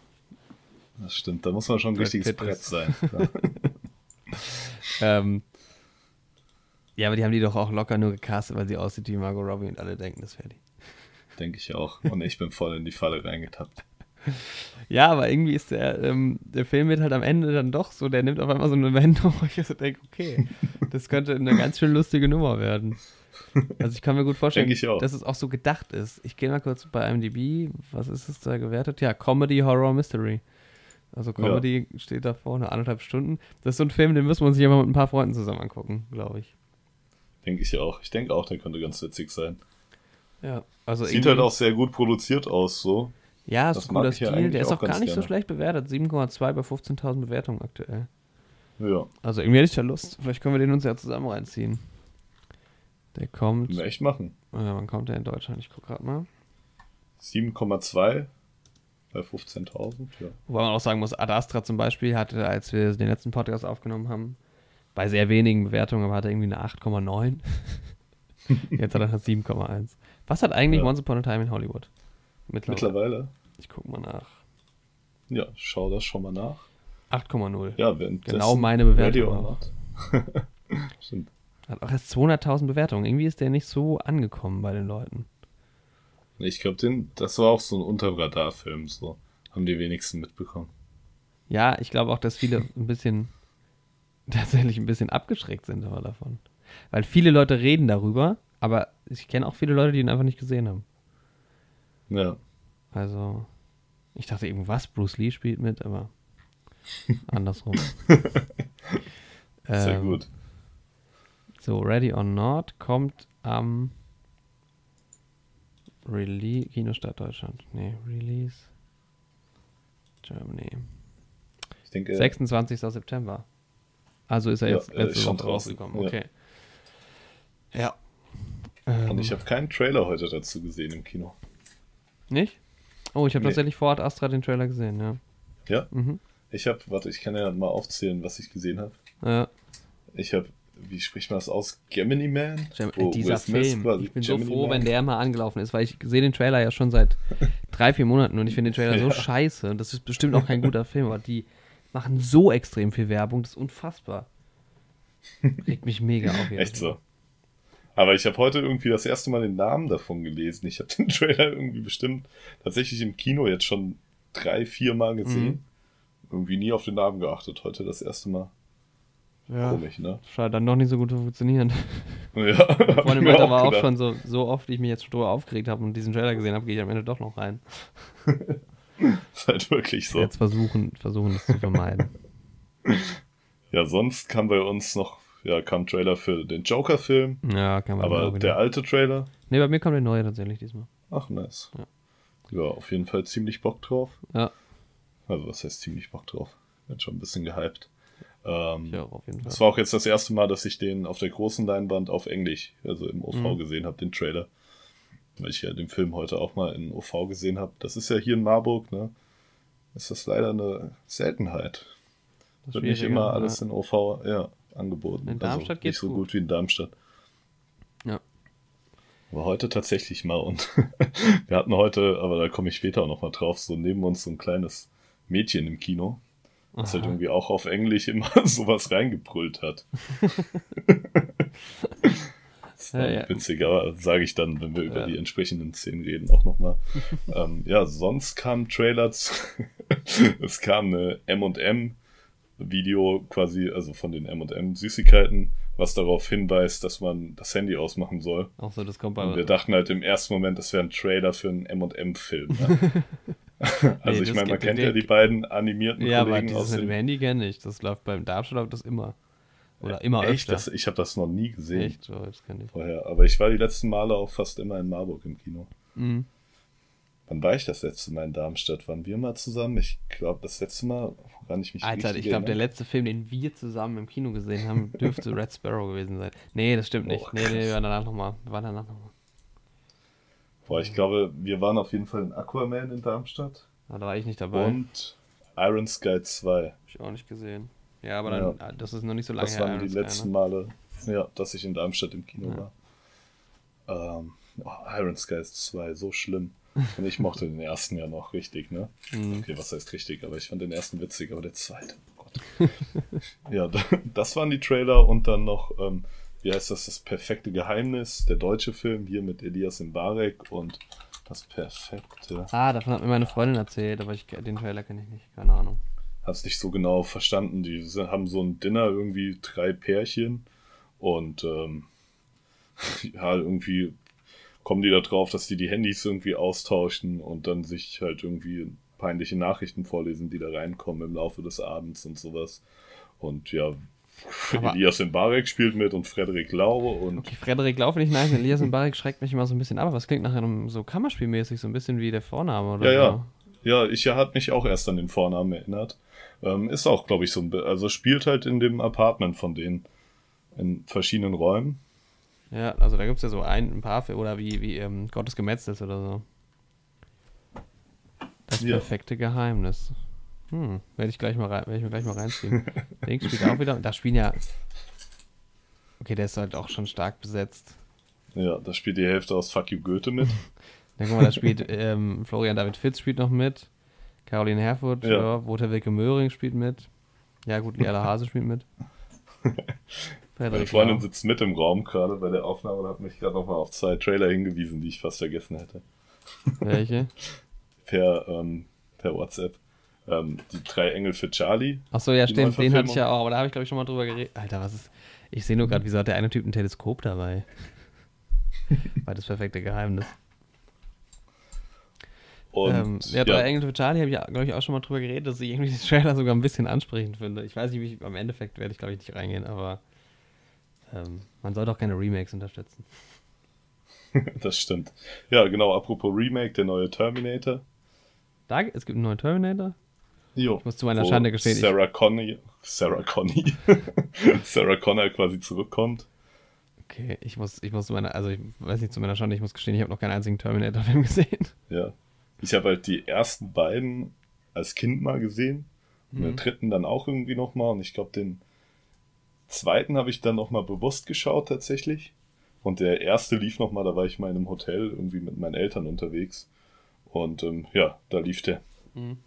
Das stimmt, da muss man schon ein richtiges Brett sein. ähm, ja, aber die haben die doch auch locker nur gecastet, weil sie aussieht wie Margot Robbie und alle denken, das wäre die. Denke ich auch. Und ich bin voll in die Falle reingetappt. Ja, aber irgendwie ist der, ähm, der Film wird halt am Ende dann doch so, der nimmt auf einmal so eine Wendung, wo ich so denke, okay, das könnte eine ganz schön lustige Nummer werden. Also ich kann mir gut vorstellen, dass es auch so gedacht ist. Ich gehe mal kurz bei IMDb, was ist es da gewertet? Ja, Comedy, Horror, Mystery. Also Comedy ja. steht da vorne, anderthalb Stunden. Das ist so ein Film, den müssen wir uns immer mit ein paar Freunden zusammen angucken, glaube ich. Denke ich auch. Ich denke auch, der könnte ganz witzig sein. Ja, also Sieht halt auch sehr gut produziert aus, so. Ja, ist ein cooler Stil. Der ist auch gar nicht gerne. so schlecht bewertet. 7,2 bei 15.000 Bewertungen aktuell. Ja. Also irgendwie hätte ich da Lust. Vielleicht können wir den uns ja zusammen reinziehen. Der kommt. Können wir echt machen. Ja, wann kommt der in Deutschland? Ich gucke gerade mal. 7,2 bei 15.000, ja. Wobei man auch sagen muss, Ad Astra zum Beispiel hatte, als wir den letzten Podcast aufgenommen haben, bei sehr wenigen Bewertungen, aber hatte irgendwie eine 8,9. Jetzt hat er eine 7,1. Was hat eigentlich ja. Once Upon a Time in Hollywood? Mittlerweile. Mittlerweile. Ich gucke mal nach. Ja, schau das schon mal nach. 8,0. Ja, Genau meine Bewertung. Stimmt. Hat auch erst 200.000 Bewertungen. Irgendwie ist der nicht so angekommen bei den Leuten. Ich glaube, das war auch so ein Unterradar-Film. So. Haben die wenigsten mitbekommen. Ja, ich glaube auch, dass viele ein bisschen, tatsächlich ein bisschen abgeschreckt sind aber davon. Weil viele Leute reden darüber, aber ich kenne auch viele Leute, die ihn einfach nicht gesehen haben. Ja. Also, ich dachte irgendwas, Bruce Lee spielt mit, aber andersrum. Sehr ähm, gut. So, Ready or Not kommt am Release, Kinostart Deutschland. Nee, Release Germany. Ich denke. 26. September. Also ist er jetzt ja, letzte Woche rausgekommen. Okay. Ja. Und ich ähm. habe keinen Trailer heute dazu gesehen im Kino. Nicht? Oh, ich habe nee. tatsächlich vor Ort Astra den Trailer gesehen, ja. Ja? Mhm. Ich habe, warte, ich kann ja mal aufzählen, was ich gesehen habe. Ja. Ich habe, wie spricht man das aus? Gemini Man? Gem Wo dieser Film. Ich bin Gemini so froh, Man? wenn der mal angelaufen ist, weil ich sehe den Trailer ja schon seit drei, vier Monaten und ich finde den Trailer ja. so scheiße. Und das ist bestimmt auch kein guter Film, aber die machen so extrem viel Werbung, das ist unfassbar. Regt mich mega auf. Echt so. Aber ich habe heute irgendwie das erste Mal den Namen davon gelesen. Ich habe den Trailer irgendwie bestimmt tatsächlich im Kino jetzt schon drei, vier Mal gesehen. Mhm. Irgendwie nie auf den Namen geachtet. Heute das erste Mal. Ja, Komisch, ne? Scheint dann doch nicht so gut zu funktionieren. Ja. Vor allem meinte aber auch schon so, so oft, wie ich mich jetzt schon drüber aufgeregt habe und diesen Trailer gesehen habe, gehe ich am Ende doch noch rein. ist halt wirklich so. Jetzt versuchen, versuchen es zu vermeiden. ja, sonst kam bei uns noch ja, kam Trailer für den Joker-Film. Ja, kam Aber der alte Trailer. Ne, bei mir kam der neue tatsächlich diesmal. Ach, nice. Ja. ja, auf jeden Fall ziemlich Bock drauf. Ja. Also, was heißt ziemlich Bock drauf? Bin schon ein bisschen gehypt. Ähm, ja, auf jeden Fall. Das war auch jetzt das erste Mal, dass ich den auf der großen Leinwand auf Englisch, also im OV mhm. gesehen habe, den Trailer. Weil ich ja den Film heute auch mal in OV gesehen habe. Das ist ja hier in Marburg, ne? Ist das leider eine Seltenheit. Das wird nicht immer alles ja. in OV, ja angeboten. In Darmstadt also geht nicht so gut. gut wie in Darmstadt. Ja. Aber heute tatsächlich mal und wir hatten heute, aber da komme ich später auch nochmal drauf, so neben uns so ein kleines Mädchen im Kino, das halt irgendwie auch auf Englisch immer sowas reingebrüllt hat. das war ja, ja. witzig, aber sage ich dann, wenn wir über ja. die entsprechenden Szenen reden, auch nochmal. ähm, ja, sonst kamen Trailers, es kam eine M&M Video quasi, also von den M&M Süßigkeiten, was darauf hinweist, dass man das Handy ausmachen soll. Ach so, das kommt bei Und wir dachten halt im ersten Moment, das wäre ein Trailer für einen M&M-Film. Ne? also nee, ich meine, man kennt ja die beiden animierten ja, Kollegen aber aus dem Handy kenne ich. Das läuft beim Darmstadt das immer. Oder immer Echt? öfter. Das, ich habe das noch nie gesehen. Echt? Oh, das ich. Vorher. Aber ich war die letzten Male auch fast immer in Marburg im Kino. Mhm. Wann war ich das letzte Mal in Darmstadt? Waren wir mal zusammen? Ich glaube, das letzte Mal woran ich mich Alter, ich glaube, der letzte Film, den wir zusammen im Kino gesehen haben, dürfte Red Sparrow gewesen sein. Nee, das stimmt nicht. Oh, nee, nee, wir waren danach nochmal. Wir waren danach nochmal. Boah, ich glaube, wir waren auf jeden Fall in Aquaman in Darmstadt. Ah, da war ich nicht dabei. Und Iron Sky 2. Hab ich auch nicht gesehen. Ja, aber dann, ja. das ist noch nicht so lange her. Das waren her, die Iron letzten Sky, ne? Male, ja, dass ich in Darmstadt im Kino ja. war. Ähm, oh, Iron Sky 2, so schlimm. Und ich mochte den ersten ja noch richtig, ne? Mhm. Okay, was heißt richtig? Aber ich fand den ersten witzig, aber der zweite, oh Gott. ja, das waren die Trailer und dann noch, ähm, wie heißt das, das perfekte Geheimnis, der deutsche Film hier mit Elias Mbarek und das perfekte. Ah, davon hat mir meine Freundin erzählt, aber ich, den Trailer kenne ich nicht, keine Ahnung. Hab's nicht so genau verstanden. Die haben so ein Dinner, irgendwie drei Pärchen und ähm, ja, irgendwie kommen die da drauf, dass die die Handys irgendwie austauschen und dann sich halt irgendwie peinliche Nachrichten vorlesen, die da reinkommen im Laufe des Abends und sowas. Und ja, aber Elias Mbarek spielt mit und Frederik Lau und. Okay, Frederik Lau finde ich nice. Elias Mbarek schreckt mich immer so ein bisschen ab, aber es klingt nach einem so Kammerspielmäßig, so ein bisschen wie der Vorname oder ja, so. Ja, ja. ich hat mich auch erst an den Vornamen erinnert. Ähm, ist auch, glaube ich, so ein. Also spielt halt in dem Apartment von denen. In verschiedenen Räumen. Ja, also da gibt es ja so ein, ein paar, oder wie, wie ähm, Gottes Gemetzels oder so. Das ja. perfekte Geheimnis. Hm, werde ich gleich mal rein, werde ich mir gleich mal reinziehen. Ding spielt auch wieder. Da spielen ja. Okay, der ist halt auch schon stark besetzt. Ja, da spielt die Hälfte aus Fuck You Goethe mit. Dann guck mal, da spielt ähm, Florian David Fitz spielt noch mit. Caroline Herfurth, ja. ja Woter Wilke Möhring spielt mit. Ja, gut, Liala Hase spielt mit. Meine Freundin sitzt mit im Raum gerade bei der Aufnahme und hat mich gerade nochmal auf zwei Trailer hingewiesen, die ich fast vergessen hätte. Welche? per, ähm, per WhatsApp. Ähm, die drei Engel für Charlie. Achso, ja, stimmt, den hatte ich ja auch, aber da habe ich, glaube ich, schon mal drüber geredet. Alter, was ist. Ich sehe nur gerade, wieso hat der eine Typ ein Teleskop dabei? War das perfekte Geheimnis. Und, ähm, ja, drei ja. Engel für Charlie habe ich, glaube ich, auch schon mal drüber geredet, dass ich irgendwie den Trailer sogar ein bisschen ansprechend finde. Ich weiß nicht, wie ich, am Endeffekt werde ich, glaube ich, nicht reingehen, aber ähm, man soll doch keine Remakes unterstützen. das stimmt. Ja, genau, apropos Remake, der neue Terminator. Da, es gibt einen neuen Terminator? Jo. Ich muss zu meiner Schande gestehen. Sarah Connor, Sarah Conny, Sarah Connor quasi zurückkommt. Okay, ich muss, ich muss zu meiner, also ich weiß nicht zu meiner Schande, ich muss gestehen, ich habe noch keinen einzigen Terminator-Film gesehen. Ja. Ich habe halt die ersten beiden als Kind mal gesehen. Und mhm. den dritten dann auch irgendwie nochmal. Und ich glaube, den zweiten habe ich dann nochmal bewusst geschaut tatsächlich. Und der erste lief nochmal, da war ich mal in einem Hotel irgendwie mit meinen Eltern unterwegs. Und ähm, ja, da lief der. Mhm.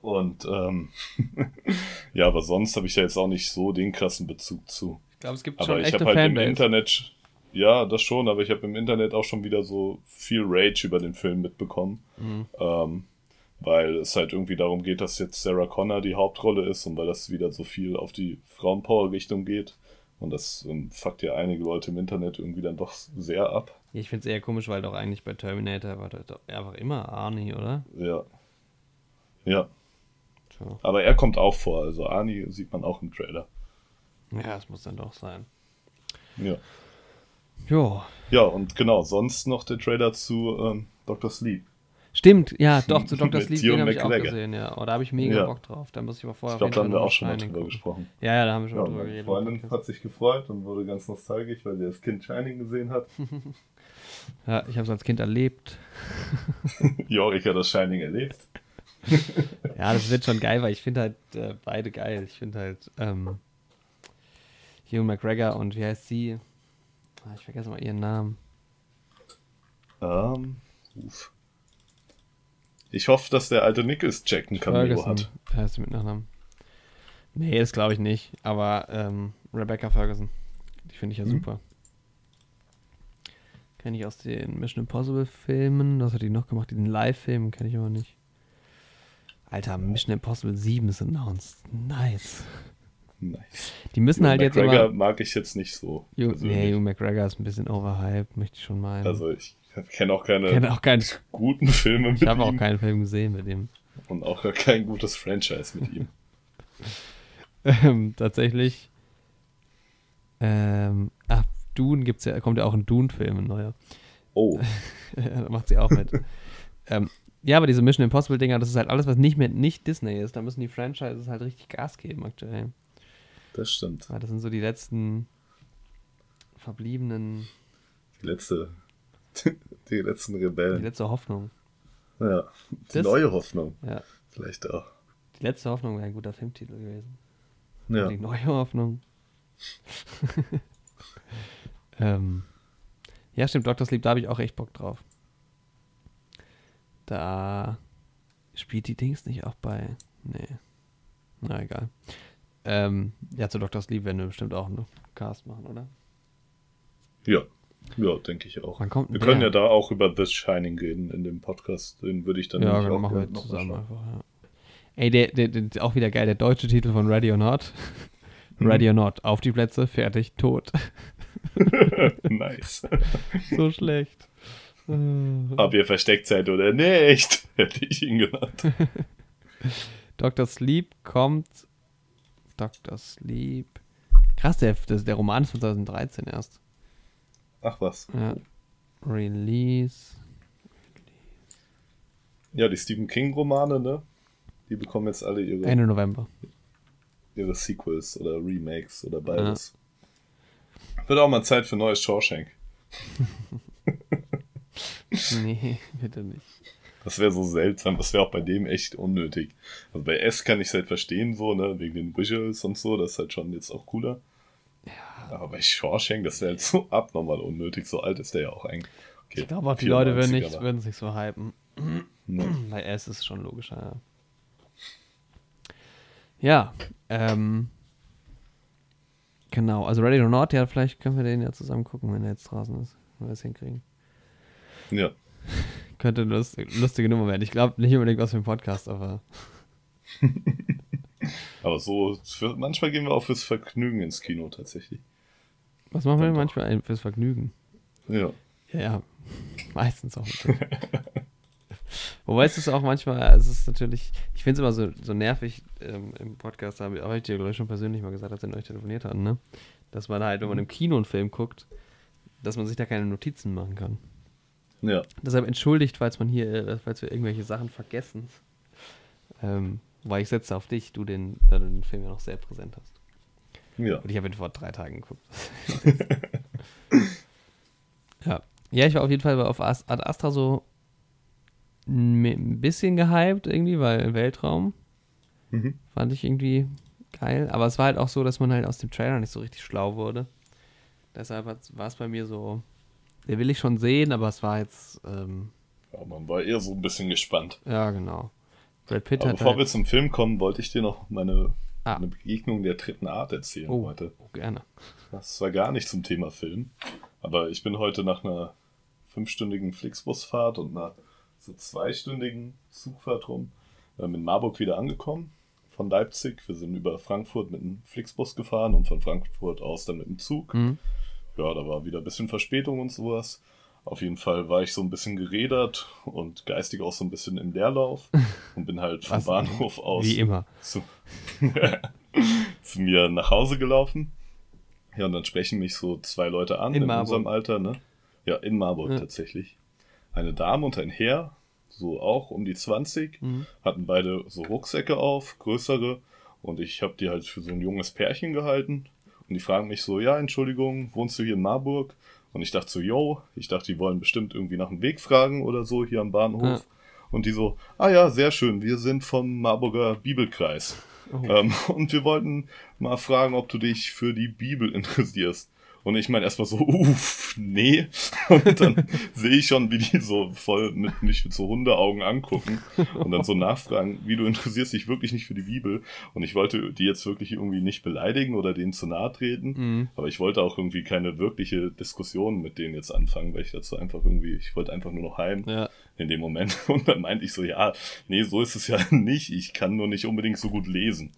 Und ähm, ja, aber sonst habe ich ja jetzt auch nicht so den krassen Bezug zu. Ich glaube, es gibt aber schon ich habe halt Fanbase. im Internet, ja, das schon, aber ich habe im Internet auch schon wieder so viel Rage über den Film mitbekommen. Mhm. Ähm, weil es halt irgendwie darum geht, dass jetzt Sarah Connor die Hauptrolle ist und weil das wieder so viel auf die Frauenpower-Richtung geht. Und das ähm, fuckt ja einige Leute im Internet irgendwie dann doch sehr ab. Ich finde es eher komisch, weil doch eigentlich bei Terminator war doch einfach immer Arnie, oder? Ja. Ja. So. Aber er kommt auch vor, also Arnie sieht man auch im Trailer. Ja, es muss dann doch sein. Ja. Jo. Ja, und genau, sonst noch der Trailer zu ähm, Dr. Sleep. Stimmt, ja, doch, zu Dr. Sleep, den habe ich auch gesehen, ja. Oh, da habe ich mega ja. Bock drauf. Da muss ich aber vorher Ich glaube, da haben wir auch schon mal drüber gesprochen. Ja, ja, da haben wir schon ja, drüber geredet. Freundin hat sich gefreut und wurde ganz nostalgisch, weil sie das Kind Shining gesehen hat. ja, ich habe es als Kind erlebt. Jorik hat das Shining erlebt. ja, das wird schon geil, weil ich finde halt äh, beide geil. Ich finde halt ähm, Hugh McGregor und wie heißt sie? Ah, ich vergesse mal ihren Namen. Ähm, uff. Ich hoffe, dass der alte Nichols Jack ein Cameo hat. Heißt mit Nachnamen? Nee, das glaube ich nicht. Aber ähm, Rebecca Ferguson. Die finde ich ja mhm. super. Kenne ich aus den Mission Impossible Filmen. Was hat die noch gemacht? Den Live-Filmen kenne ich aber nicht. Alter, Mission Impossible 7 ist announced. Nice. Nice. Die müssen Hugh halt McGregor jetzt immer... mag ich jetzt nicht so. Hugh, nee, Hugh McGregor ist ein bisschen overhyped, möchte ich schon meinen. Also ich kenne auch keine kenn auch kein, guten Filme mit ihm. Ich habe auch keinen Film gesehen mit ihm. Und auch kein gutes Franchise mit ihm. ähm, tatsächlich. Ähm, ach, Dune gibt's ja, kommt ja auch ein Dune-Film, ein neuer. Oh. da macht sie auch mit. ähm, ja, aber diese Mission Impossible-Dinger, das ist halt alles, was nicht mehr nicht Disney ist. Da müssen die Franchises halt richtig Gas geben aktuell. Das stimmt. Ja, das sind so die letzten verbliebenen. Die letzte die letzten Rebellen. Die letzte Hoffnung. Ja, die das, neue Hoffnung. Ja. Vielleicht auch. Die letzte Hoffnung wäre ein guter Filmtitel gewesen. Ja. Die neue Hoffnung. ähm, ja, stimmt, Dr. Sleep, da habe ich auch echt Bock drauf. Da spielt die Dings nicht auch bei. Nee. Na egal. Ähm, ja, zu Dr. Sleep werden wir bestimmt auch einen Cast machen, oder? Ja, ja, denke ich auch. wir können ja da auch über The Shining reden in dem Podcast. Den würde ich dann ja, genau, machen wir zusammen einfach. Ja. Ey, der, der, der, auch wieder geil, der deutsche Titel von Ready or Not. Ready or Not, auf die Plätze, fertig, tot. nice. so schlecht. Ob ihr versteckt seid oder nicht, hätte ich ihn genannt. Dr. Sleep kommt. Dr. Sleep. Krass, der, der Roman ist von 2013 erst. Ach was. Ja. Release. Ja, die Stephen King-Romane, ne? Die bekommen jetzt alle ihre. Ende November. Ihre Sequels oder Remakes oder beides. Ja. Wird auch mal Zeit für neues Shawshank. nee, bitte nicht. Das wäre so seltsam, das wäre auch bei dem echt unnötig. Also bei S kann ich es halt verstehen, so, ne, wegen den Visuals und so, das ist halt schon jetzt auch cooler. Aber bei Shawshank, das wäre halt so abnormal unnötig. So alt ist der ja auch eigentlich. Okay, ich glaube auch, die Leute würden, nicht, würden sich so hypen. Bei S ist schon logischer, ja. Ja, ähm. Genau, also Ready or Not, ja, vielleicht können wir den ja zusammen gucken, wenn er jetzt draußen ist. Wenn wir das hinkriegen. Ja. könnte eine lustige Nummer werden. Ich glaube nicht unbedingt was für einen Podcast, aber. aber so, für, manchmal gehen wir auch fürs Vergnügen ins Kino tatsächlich. Was machen wir manchmal fürs Vergnügen? Ja. Ja, meistens auch. Wobei es ist auch manchmal, es ist natürlich, ich finde es immer so, so nervig ähm, im Podcast, habe ich dir, glaube ich, schon persönlich mal gesagt, als wir euch telefoniert hatten, ne? Dass man halt, wenn man im Kino einen Film guckt, dass man sich da keine Notizen machen kann. Ja. Deshalb entschuldigt, falls man hier, äh, falls wir irgendwelche Sachen vergessen. Ähm, weil ich setze auf dich, du den, da du den Film ja noch sehr präsent hast. Ja. Und ich habe ihn vor drei Tagen geguckt. ja. Ja, ich war auf jeden Fall auf Ad Astra so ein bisschen gehypt irgendwie, weil Weltraum mhm. fand ich irgendwie geil. Aber es war halt auch so, dass man halt aus dem Trailer nicht so richtig schlau wurde. Deshalb war es bei mir so, der will ich schon sehen, aber es war jetzt. Ähm, ja, man war eher so ein bisschen gespannt. Ja, genau. Brad Pitt aber bevor halt wir zum Film kommen, wollte ich dir noch meine ah. eine Begegnung der dritten Art erzählen oh, heute. Oh, gerne. Das war gar nicht zum Thema Film. Aber ich bin heute nach einer fünfstündigen Flixbusfahrt und einer so zweistündigen Zugfahrt rum ähm, in Marburg wieder angekommen von Leipzig. Wir sind über Frankfurt mit einem Flixbus gefahren und von Frankfurt aus dann mit dem Zug. Mhm. Ja, da war wieder ein bisschen Verspätung und sowas. Auf jeden Fall war ich so ein bisschen gerädert und geistig auch so ein bisschen im Leerlauf und bin halt vom Bahnhof aus wie immer zu, zu, mir nach Hause gelaufen. Ja, und dann sprechen mich so zwei Leute an in, in unserem Alter, ne? Ja, in Marburg ja. tatsächlich. Eine Dame und ein Herr, so auch um die 20, mhm. hatten beide so Rucksäcke auf, größere. Und ich habe die halt für so ein junges Pärchen gehalten. Und die fragen mich so, ja, Entschuldigung, wohnst du hier in Marburg? Und ich dachte so, yo, ich dachte, die wollen bestimmt irgendwie nach dem Weg fragen oder so hier am Bahnhof. Ja. Und die so, ah ja, sehr schön, wir sind vom Marburger Bibelkreis. Oh. Ähm, und wir wollten mal fragen, ob du dich für die Bibel interessierst. Und ich meine erstmal so, uff, nee. Und dann sehe ich schon, wie die so voll mit mich mit so Hundeaugen angucken und dann so nachfragen, wie du interessierst dich wirklich nicht für die Bibel. Und ich wollte die jetzt wirklich irgendwie nicht beleidigen oder denen zu nahe treten. Mhm. Aber ich wollte auch irgendwie keine wirkliche Diskussion mit denen jetzt anfangen, weil ich dazu einfach irgendwie, ich wollte einfach nur noch heim. Ja in dem Moment. Und dann meinte ich so, ja, nee, so ist es ja nicht. Ich kann nur nicht unbedingt so gut lesen.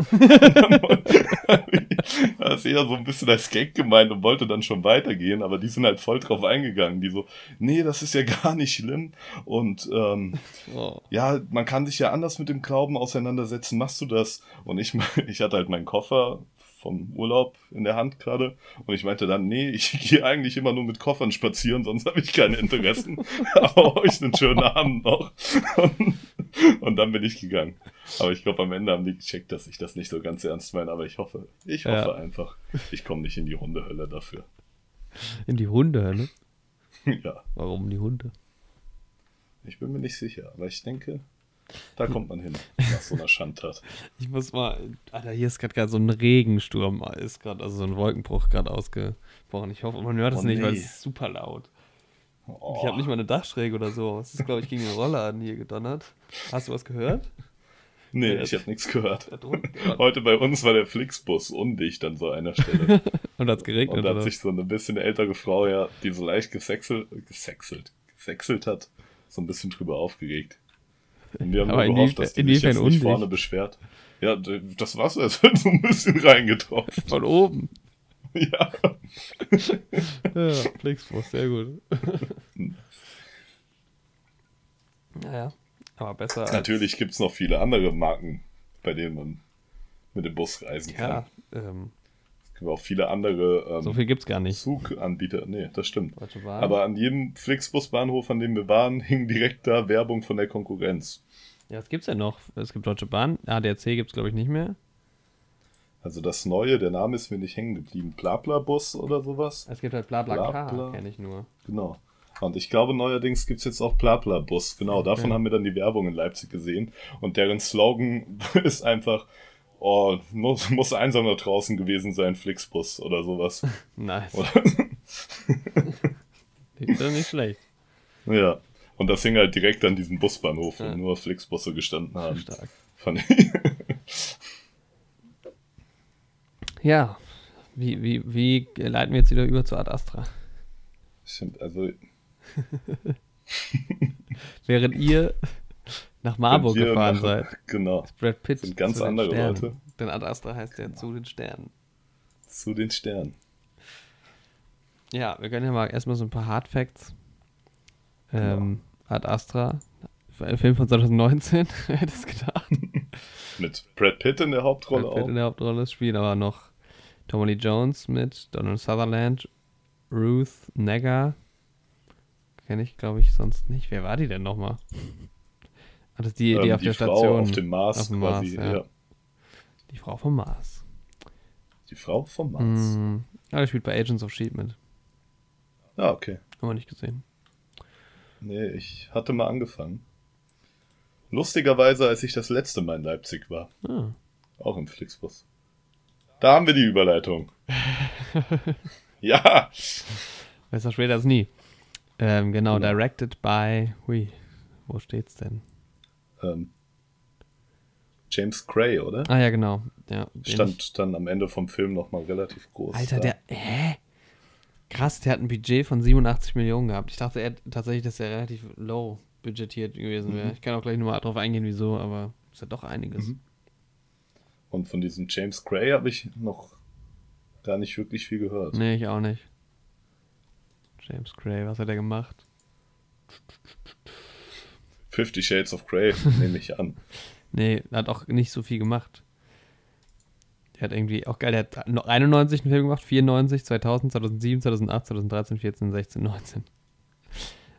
das ist eher so ein bisschen als Gag gemeint und wollte dann schon weitergehen, aber die sind halt voll drauf eingegangen. Die so, nee, das ist ja gar nicht schlimm. Und ähm, oh. ja, man kann sich ja anders mit dem Glauben auseinandersetzen. Machst du das? Und ich, ich hatte halt meinen Koffer vom Urlaub in der Hand gerade. Und ich meinte dann, nee, ich gehe eigentlich immer nur mit Koffern spazieren, sonst habe ich keine Interessen. Aber euch einen schönen Abend noch. Und, und, dann bin ich gegangen. Aber ich glaube, am Ende haben die gecheckt, dass ich das nicht so ganz ernst meine. Aber ich hoffe, ich hoffe ja. einfach, ich komme nicht in die Hundehölle dafür. In die Hundehölle? ja. Warum die Hunde? Ich bin mir nicht sicher, aber ich denke, da kommt man hin, nach so einer Schandtat. Ich muss mal, Alter, hier ist gerade so ein Regensturm, ist gerade, also so ein Wolkenbruch gerade ausgebrochen. Ich hoffe, man hört es oh, nicht, nee. weil es ist super laut. Oh. Ich habe nicht mal eine Dachschräge oder so. Es ist, glaube ich, gegen den Rollladen hier gedonnert. Hast du was gehört? Nee, ja, ich habe nichts gehört. Heute bei uns war der Flixbus undicht an so einer Stelle. Und hat es geregnet, Und da hat sich so eine bisschen ältere Frau, ja, die so leicht gesexelt, gesexelt, gesexelt hat, so ein bisschen drüber aufgeregt. Und wir haben nur gehofft, dass die sich jetzt nicht vorne beschwert. Ja, das Wasser ist halt so ein bisschen reingetroffen. Von oben. Ja. ja, Flixbus, sehr gut. naja, aber besser. Natürlich gibt es noch viele andere Marken, bei denen man mit dem Bus reisen kann. Ja, ähm, gibt auch viele andere ähm, so viel gibt's gar nicht. Zuganbieter. Nee, das stimmt. Aber an jedem Flixbus-Bahnhof, an dem wir waren, hing direkt da Werbung von der Konkurrenz. Ja, was gibt's denn noch? Es gibt Deutsche Bahn. ADAC gibt's glaube ich nicht mehr. Also das Neue, der Name ist mir nicht hängen geblieben. Blabla-Bus oder sowas. Es gibt halt Blabla-Car, Blabla. kenne ich nur. Genau. Und ich glaube, neuerdings gibt es jetzt auch Blabla-Bus. Genau, okay. davon haben wir dann die Werbung in Leipzig gesehen. Und deren Slogan ist einfach, oh, muss, muss einsam da draußen gewesen sein, Flixbus oder sowas. Nice. ist ja nicht schlecht. Ja. Und das hing halt direkt an diesem Busbahnhof, wo ja. nur Flixbusse gestanden haben. Stark. Fand ich. Ja. Wie, wie, wie leiten wir jetzt wieder über zu Ad Astra? Stimmt, also. Während ihr nach Marburg gefahren nach, seid. Genau. Brad Pitt sind ganz andere Sternen. Leute. Denn Ad Astra heißt ja zu den Sternen. Zu den Sternen. Ja, wir können ja mal erstmal so ein paar Hard Facts. Ähm, genau. Ad Astra, ein Film von 2019, wer hätte es gedacht. mit Brad Pitt in der Hauptrolle Brad Pitt auch. in der Hauptrolle spielt aber noch Tommy Lee Jones mit, Donald Sutherland, Ruth Negga. Kenne ich, glaube ich, sonst nicht. Wer war die denn nochmal? Ah, das die, die ähm, auf die der Frau Station. auf dem Mars, auf dem quasi, Mars ja. ja. Die Frau vom Mars. Die Frau vom Mars. Mm, ja, die spielt bei Agents of Shield mit. Ah, okay. Haben wir nicht gesehen. Nee, ich hatte mal angefangen. Lustigerweise, als ich das letzte Mal in Leipzig war. Ah. Auch im Flixbus. Da haben wir die Überleitung. ja. Besser später als nie. Ähm, genau, genau, directed by. Hui, wo steht's denn? Ähm, James Gray, oder? Ah ja, genau. Ja, Stand dann am Ende vom Film nochmal relativ groß. Alter, da. der. Hä? Krass, der hat ein Budget von 87 Millionen gehabt. Ich dachte er, tatsächlich, dass er relativ low budgetiert gewesen wäre. Mhm. Ich kann auch gleich nochmal drauf eingehen, wieso, aber ist ja doch einiges. Mhm. Und von diesem James Gray habe ich noch gar nicht wirklich viel gehört. Nee, ich auch nicht. James Gray, was hat er gemacht? Fifty Shades of Grey, nehme ich an. Nee, hat auch nicht so viel gemacht. Der hat irgendwie auch geil, der hat 91 einen Film gemacht, 94, 2000, 2007, 2008, 2013, 14, 16, 19.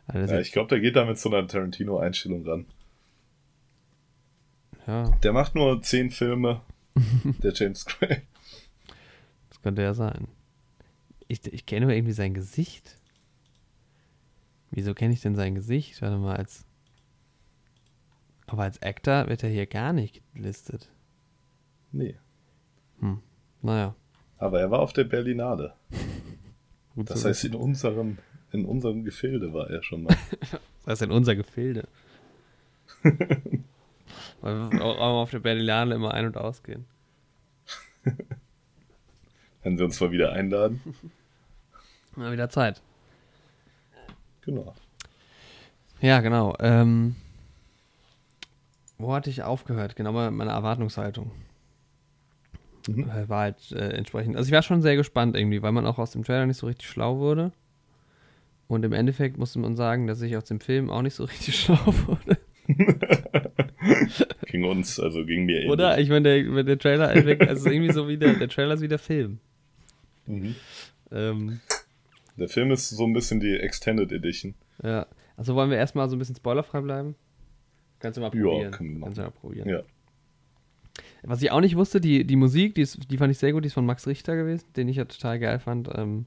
Also ja, ich glaube, der geht da mit so einer Tarantino-Einstellung ran. Ja. Der macht nur 10 Filme, der James Gray. Das könnte ja sein. Ich, ich kenne nur irgendwie sein Gesicht. Wieso kenne ich denn sein Gesicht? Warte mal, als. Aber als Actor wird er hier gar nicht gelistet. Nee. Hm. Naja. Aber er war auf der Berlinale. das heißt, in unserem, in unserem Gefilde war er schon mal. das heißt, in unser Gefilde. Weil wir auch auf der Berlinale immer ein- und ausgehen. Wenn sie uns mal wieder einladen. Mal wieder Zeit. Genau. Ja, genau. Ähm, wo hatte ich aufgehört? Genau, meine Erwartungshaltung. Mhm. Äh, war halt äh, entsprechend. Also ich war schon sehr gespannt irgendwie, weil man auch aus dem Trailer nicht so richtig schlau wurde. Und im Endeffekt musste man sagen, dass ich aus dem Film auch nicht so richtig schlau wurde. Ging uns, also ging mir ähnlich. Oder? Ich meine, der, der Trailer, also irgendwie so wie der, der Trailer ist wie der Film. Mhm. Ähm, der Film ist so ein bisschen die Extended Edition. Ja. Also wollen wir erstmal so ein bisschen spoilerfrei bleiben? Kannst du mal probieren. Ja, können wir Kannst du mal probieren. Ja. Was ich auch nicht wusste, die, die Musik, die, ist, die fand ich sehr gut, die ist von Max Richter gewesen, den ich ja total geil fand. Ähm,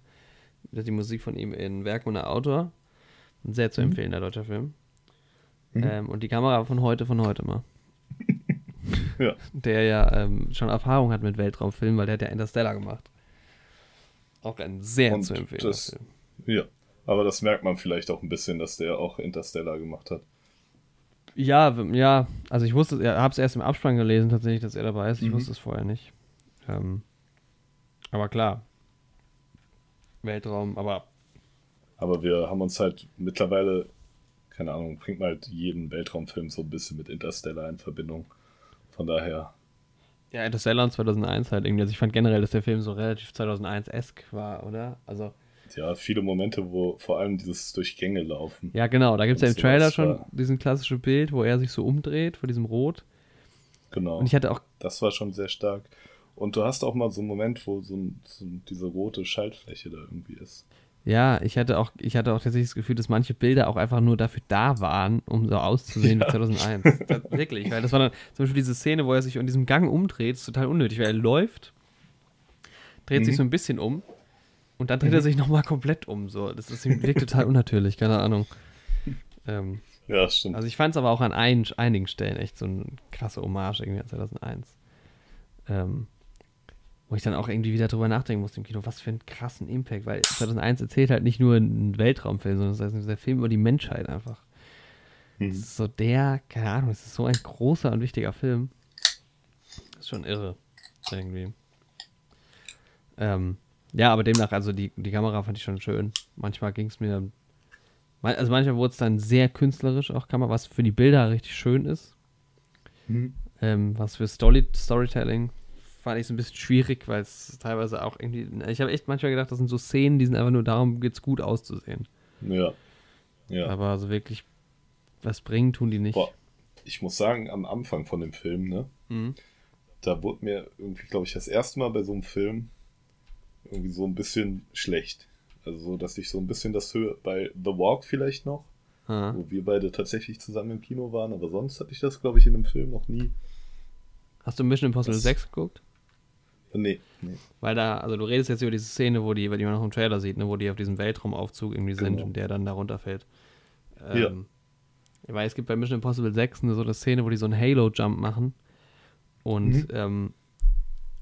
die Musik von ihm in Werk und der Autor. Ein sehr zu mhm. empfehlender deutscher Film. Mhm. Ähm, und die Kamera von heute, von heute mal. ja. Der ja ähm, schon Erfahrung hat mit Weltraumfilmen, weil der hat ja Interstellar gemacht. Auch ein sehr und zu empfehlender Film. Ja, aber das merkt man vielleicht auch ein bisschen, dass der auch Interstellar gemacht hat. Ja, ja, also ich wusste, ich habe es erst im Abspann gelesen tatsächlich, dass er dabei ist. Ich mhm. wusste es vorher nicht. Ähm, aber klar, Weltraum, aber. Aber wir haben uns halt mittlerweile, keine Ahnung, bringt mal halt jeden Weltraumfilm so ein bisschen mit Interstellar in Verbindung. Von daher. Ja, Interstellar 2001 halt irgendwie. Also ich fand generell, dass der Film so relativ 2001-esk war, oder? Also ja, viele Momente, wo vor allem dieses Durchgänge laufen. Ja, genau. Da gibt es ja im Trailer schon diesen klassischen Bild, wo er sich so umdreht vor diesem Rot. Genau. Und ich hatte auch. Das war schon sehr stark. Und du hast auch mal so einen Moment, wo so, ein, so diese rote Schaltfläche da irgendwie ist. Ja, ich hatte auch, ich hatte auch tatsächlich das Gefühl, dass manche Bilder auch einfach nur dafür da waren, um so auszusehen ja. wie 2001. das, wirklich, weil das war dann zum Beispiel diese Szene, wo er sich in diesem Gang umdreht, ist total unnötig, weil er läuft, dreht mhm. sich so ein bisschen um und dann dreht er mhm. sich nochmal komplett um. So. Das ist, wirkt total unnatürlich, keine Ahnung. Ähm, ja, stimmt. Also ich fand es aber auch an ein, einigen Stellen echt so eine krasse Hommage irgendwie an 2001. Ähm, wo ich dann auch irgendwie wieder drüber nachdenken musste im Kino, was für einen krassen Impact, weil 2001 erzählt halt nicht nur einen Weltraumfilm, sondern das ist der Film über die Menschheit einfach. Mhm. Das ist so der, keine Ahnung, das ist so ein großer und wichtiger Film. Das ist schon irre, irgendwie. Ähm, ja, aber demnach, also die, die Kamera fand ich schon schön. Manchmal ging es mir Also manchmal wurde es dann sehr künstlerisch auch, man, was für die Bilder richtig schön ist. Mhm. Ähm, was für Story Storytelling fand ich so ein bisschen schwierig, weil es teilweise auch irgendwie. Ich habe echt manchmal gedacht, das sind so Szenen, die sind einfach nur darum, geht's gut auszusehen. Ja. ja. Aber so wirklich was bringen, tun die nicht. Boah, ich muss sagen, am Anfang von dem Film, ne? Mhm. Da wurde mir irgendwie, glaube ich, das erste Mal bei so einem Film irgendwie so ein bisschen schlecht. Also, dass ich so ein bisschen das Höhe bei The Walk vielleicht noch, Aha. wo wir beide tatsächlich zusammen im Kino waren, aber sonst hatte ich das, glaube ich, in einem Film noch nie. Hast du Mission Impossible das, 6 geguckt? Nee, nee. Weil da, also du redest jetzt über diese Szene, wo die, die man noch im Trailer sieht, ne, wo die auf diesem Weltraumaufzug irgendwie genau. sind und der dann da runterfällt. Ähm, ja. Weil es gibt bei Mission Impossible 6 eine, so eine Szene, wo die so einen Halo-Jump machen und mhm. ähm,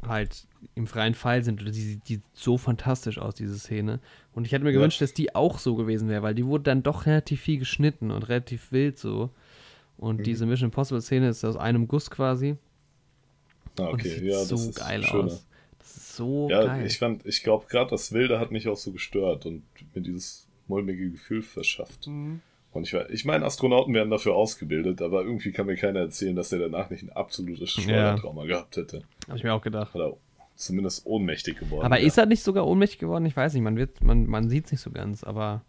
halt im freien Fall sind. Die sieht so fantastisch aus, diese Szene. Und ich hätte mir ja. gewünscht, dass die auch so gewesen wäre, weil die wurde dann doch relativ viel geschnitten und relativ wild so. Und mhm. diese Mission Impossible Szene ist aus einem Guss quasi. Ah, okay, und sieht ja, so das geil aus. Das ist so ja, geil. ich fand, ich glaube, gerade das Wilde hat mich auch so gestört und mir dieses mulmige Gefühl verschafft. Mhm. Und ich, ich meine, Astronauten werden dafür ausgebildet, aber irgendwie kann mir keiner erzählen, dass der danach nicht ein absolutes Steuertrauma ja. gehabt hätte. Habe ich mir auch gedacht. Oder zumindest ohnmächtig geworden. Aber ja. ist er nicht sogar ohnmächtig geworden? Ich weiß nicht, man, wird, man, man sieht es nicht so ganz, aber.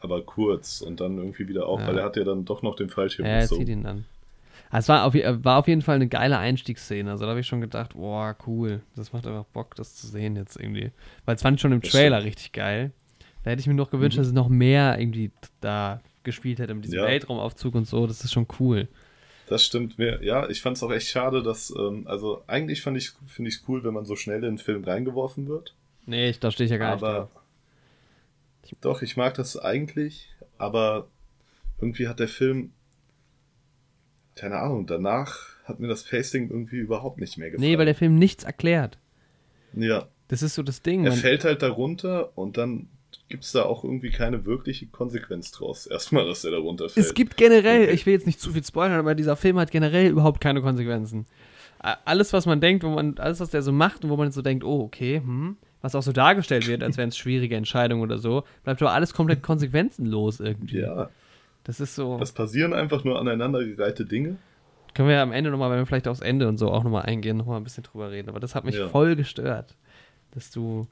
Aber kurz und dann irgendwie wieder auf, ja. weil er hat ja dann doch noch den Fallschirm Ja, er zieht ihn dann. Es war auf, war auf jeden Fall eine geile Einstiegsszene. Also da habe ich schon gedacht, boah, cool. Das macht einfach Bock, das zu sehen jetzt irgendwie. Weil es fand ich schon im Trailer richtig geil. Da hätte ich mir noch gewünscht, mhm. dass es noch mehr irgendwie da gespielt hätte mit diesem ja. Weltraumaufzug und so. Das ist schon cool. Das stimmt mir. Ja, ich fand es auch echt schade, dass, ähm, also eigentlich ich, finde ich es cool, wenn man so schnell in den Film reingeworfen wird. Nee, da stehe ich ja gar aber, nicht. Aber doch, ich mag das eigentlich, aber irgendwie hat der Film, keine Ahnung, danach hat mir das Pacing irgendwie überhaupt nicht mehr gefallen. Nee, weil der Film nichts erklärt. Ja. Das ist so das Ding. Er fällt halt darunter und dann gibt es da auch irgendwie keine wirkliche Konsequenz draus. Erstmal, dass er da runterfällt. Es gibt generell, ich will jetzt nicht zu viel spoilern, aber dieser Film hat generell überhaupt keine Konsequenzen. Alles, was man denkt, wo man, alles, was der so macht und wo man so denkt, oh, okay, hm, was auch so dargestellt wird, als wären es schwierige Entscheidungen oder so, bleibt aber alles komplett konsequenzenlos irgendwie. Ja. Das ist so. Das passieren einfach nur aneinandergereihte Dinge. Können wir ja am Ende nochmal, wenn wir vielleicht aufs Ende und so auch nochmal eingehen, nochmal ein bisschen drüber reden. Aber das hat mich ja. voll gestört. Dass du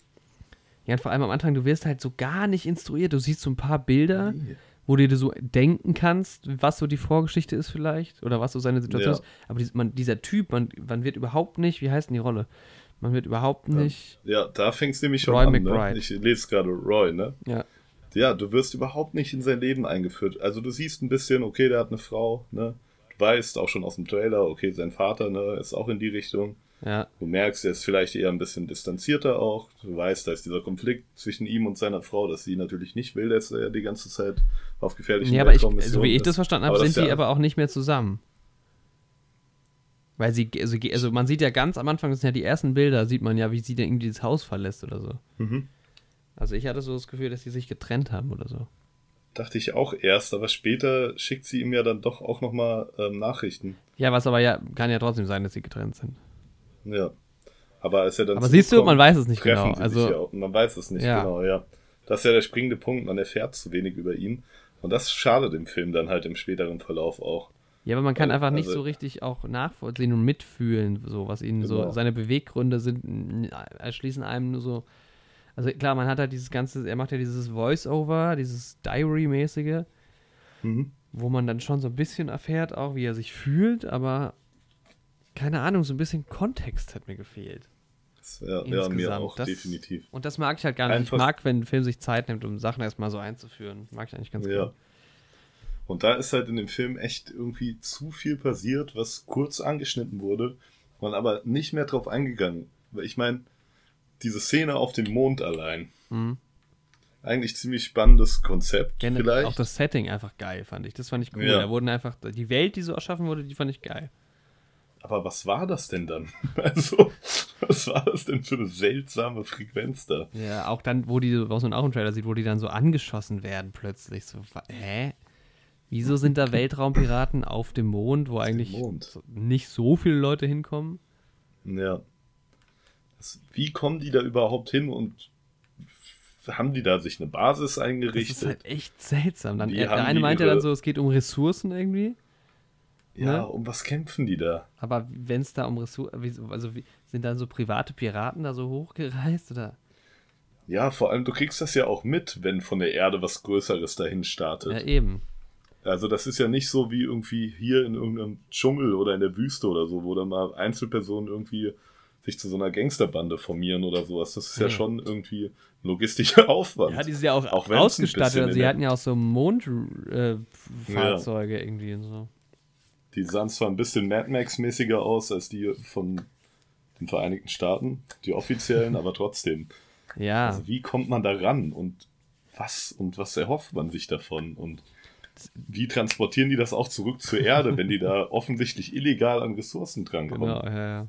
ja, und vor allem am Anfang, du wirst halt so gar nicht instruiert. Du siehst so ein paar Bilder, nee. wo du dir so denken kannst, was so die Vorgeschichte ist vielleicht oder was so seine Situation ja. ist. Aber dies, man, dieser Typ, man, man wird überhaupt nicht, wie heißt denn die Rolle? Man wird überhaupt nicht. Ja, ja da fängst du nämlich schon Roy an. Ne? Ich lese gerade Roy, ne? Ja. Ja, du wirst überhaupt nicht in sein Leben eingeführt. Also du siehst ein bisschen, okay, der hat eine Frau, ne? Du weißt auch schon aus dem Trailer, okay, sein Vater, ne, ist auch in die Richtung. Ja. Du merkst, er ist vielleicht eher ein bisschen distanzierter auch. Du weißt, da ist dieser Konflikt zwischen ihm und seiner Frau, dass sie natürlich nicht will, dass er die ganze Zeit auf gefährlichen Ja, aber ich, so wie ich das verstanden habe, sind die ja aber auch nicht mehr zusammen. Weil sie, also, also, man sieht ja ganz am Anfang, das sind ja die ersten Bilder, sieht man ja, wie sie dann irgendwie das Haus verlässt oder so. Mhm. Also ich hatte so das Gefühl, dass sie sich getrennt haben oder so. Dachte ich auch erst, aber später schickt sie ihm ja dann doch auch nochmal ähm, Nachrichten. Ja, was aber ja, kann ja trotzdem sein, dass sie getrennt sind. Ja. Aber als er dann. Aber siehst du, man weiß es nicht genau. Also, ja, man weiß es nicht ja. genau, ja. Das ist ja der springende Punkt, man erfährt zu wenig über ihn. Und das schadet dem Film dann halt im späteren Verlauf auch. Ja, aber man kann einfach nicht also, so richtig auch nachvollziehen und mitfühlen, so was ihn genau. so seine Beweggründe sind, erschließen einem nur so. Also klar, man hat halt dieses ganze, er macht ja dieses Voice-Over, dieses Diary-mäßige, mhm. wo man dann schon so ein bisschen erfährt, auch wie er sich fühlt, aber keine Ahnung, so ein bisschen Kontext hat mir gefehlt. Ja, ja mir auch, das, definitiv. Und das mag ich halt gar nicht. Einfach, ich mag, wenn ein Film sich Zeit nimmt, um Sachen erstmal so einzuführen. Mag ich eigentlich ganz ja. Und da ist halt in dem Film echt irgendwie zu viel passiert, was kurz angeschnitten wurde, man aber nicht mehr drauf eingegangen. Weil ich meine, diese Szene auf dem Mond allein. Mhm. Eigentlich ziemlich spannendes Konzept. Gerne, vielleicht. Auch das Setting einfach geil, fand ich. Das fand ich cool. Ja. Da wurden einfach, die Welt, die so erschaffen wurde, die fand ich geil. Aber was war das denn dann? Also, was war das denn für eine seltsame Frequenz da? Ja, auch dann, wo die, was man auch im Trailer sieht, wo die dann so angeschossen werden plötzlich. So, hä? Wieso sind da Weltraumpiraten auf dem Mond, wo auf eigentlich Mond. nicht so viele Leute hinkommen? Ja. Wie kommen die da überhaupt hin und haben die da sich eine Basis eingerichtet? Das ist halt echt seltsam. Dann, der eine meinte ihre... dann so, es geht um Ressourcen irgendwie. Ja, ne? um was kämpfen die da? Aber wenn es da um Ressourcen, also sind da so private Piraten da so hochgereist oder? Ja, vor allem du kriegst das ja auch mit, wenn von der Erde was Größeres dahin startet. Ja, eben. Also das ist ja nicht so wie irgendwie hier in irgendeinem Dschungel oder in der Wüste oder so, wo dann mal Einzelpersonen irgendwie sich zu so einer Gangsterbande formieren oder sowas. Das ist ja, ja schon irgendwie logistischer Aufwand. Ja, die sind ja auch, auch ausgestattet. Also sie hatten ja auch so Mondfahrzeuge äh, ja. irgendwie und so. Die sahen zwar ein bisschen Mad Max-mäßiger aus als die von den Vereinigten Staaten, die offiziellen, aber trotzdem. Ja. Also wie kommt man da ran und was und was erhofft man sich davon und wie transportieren die das auch zurück zur Erde, wenn die da offensichtlich illegal an Ressourcen drankommen? Genau, ja, ja.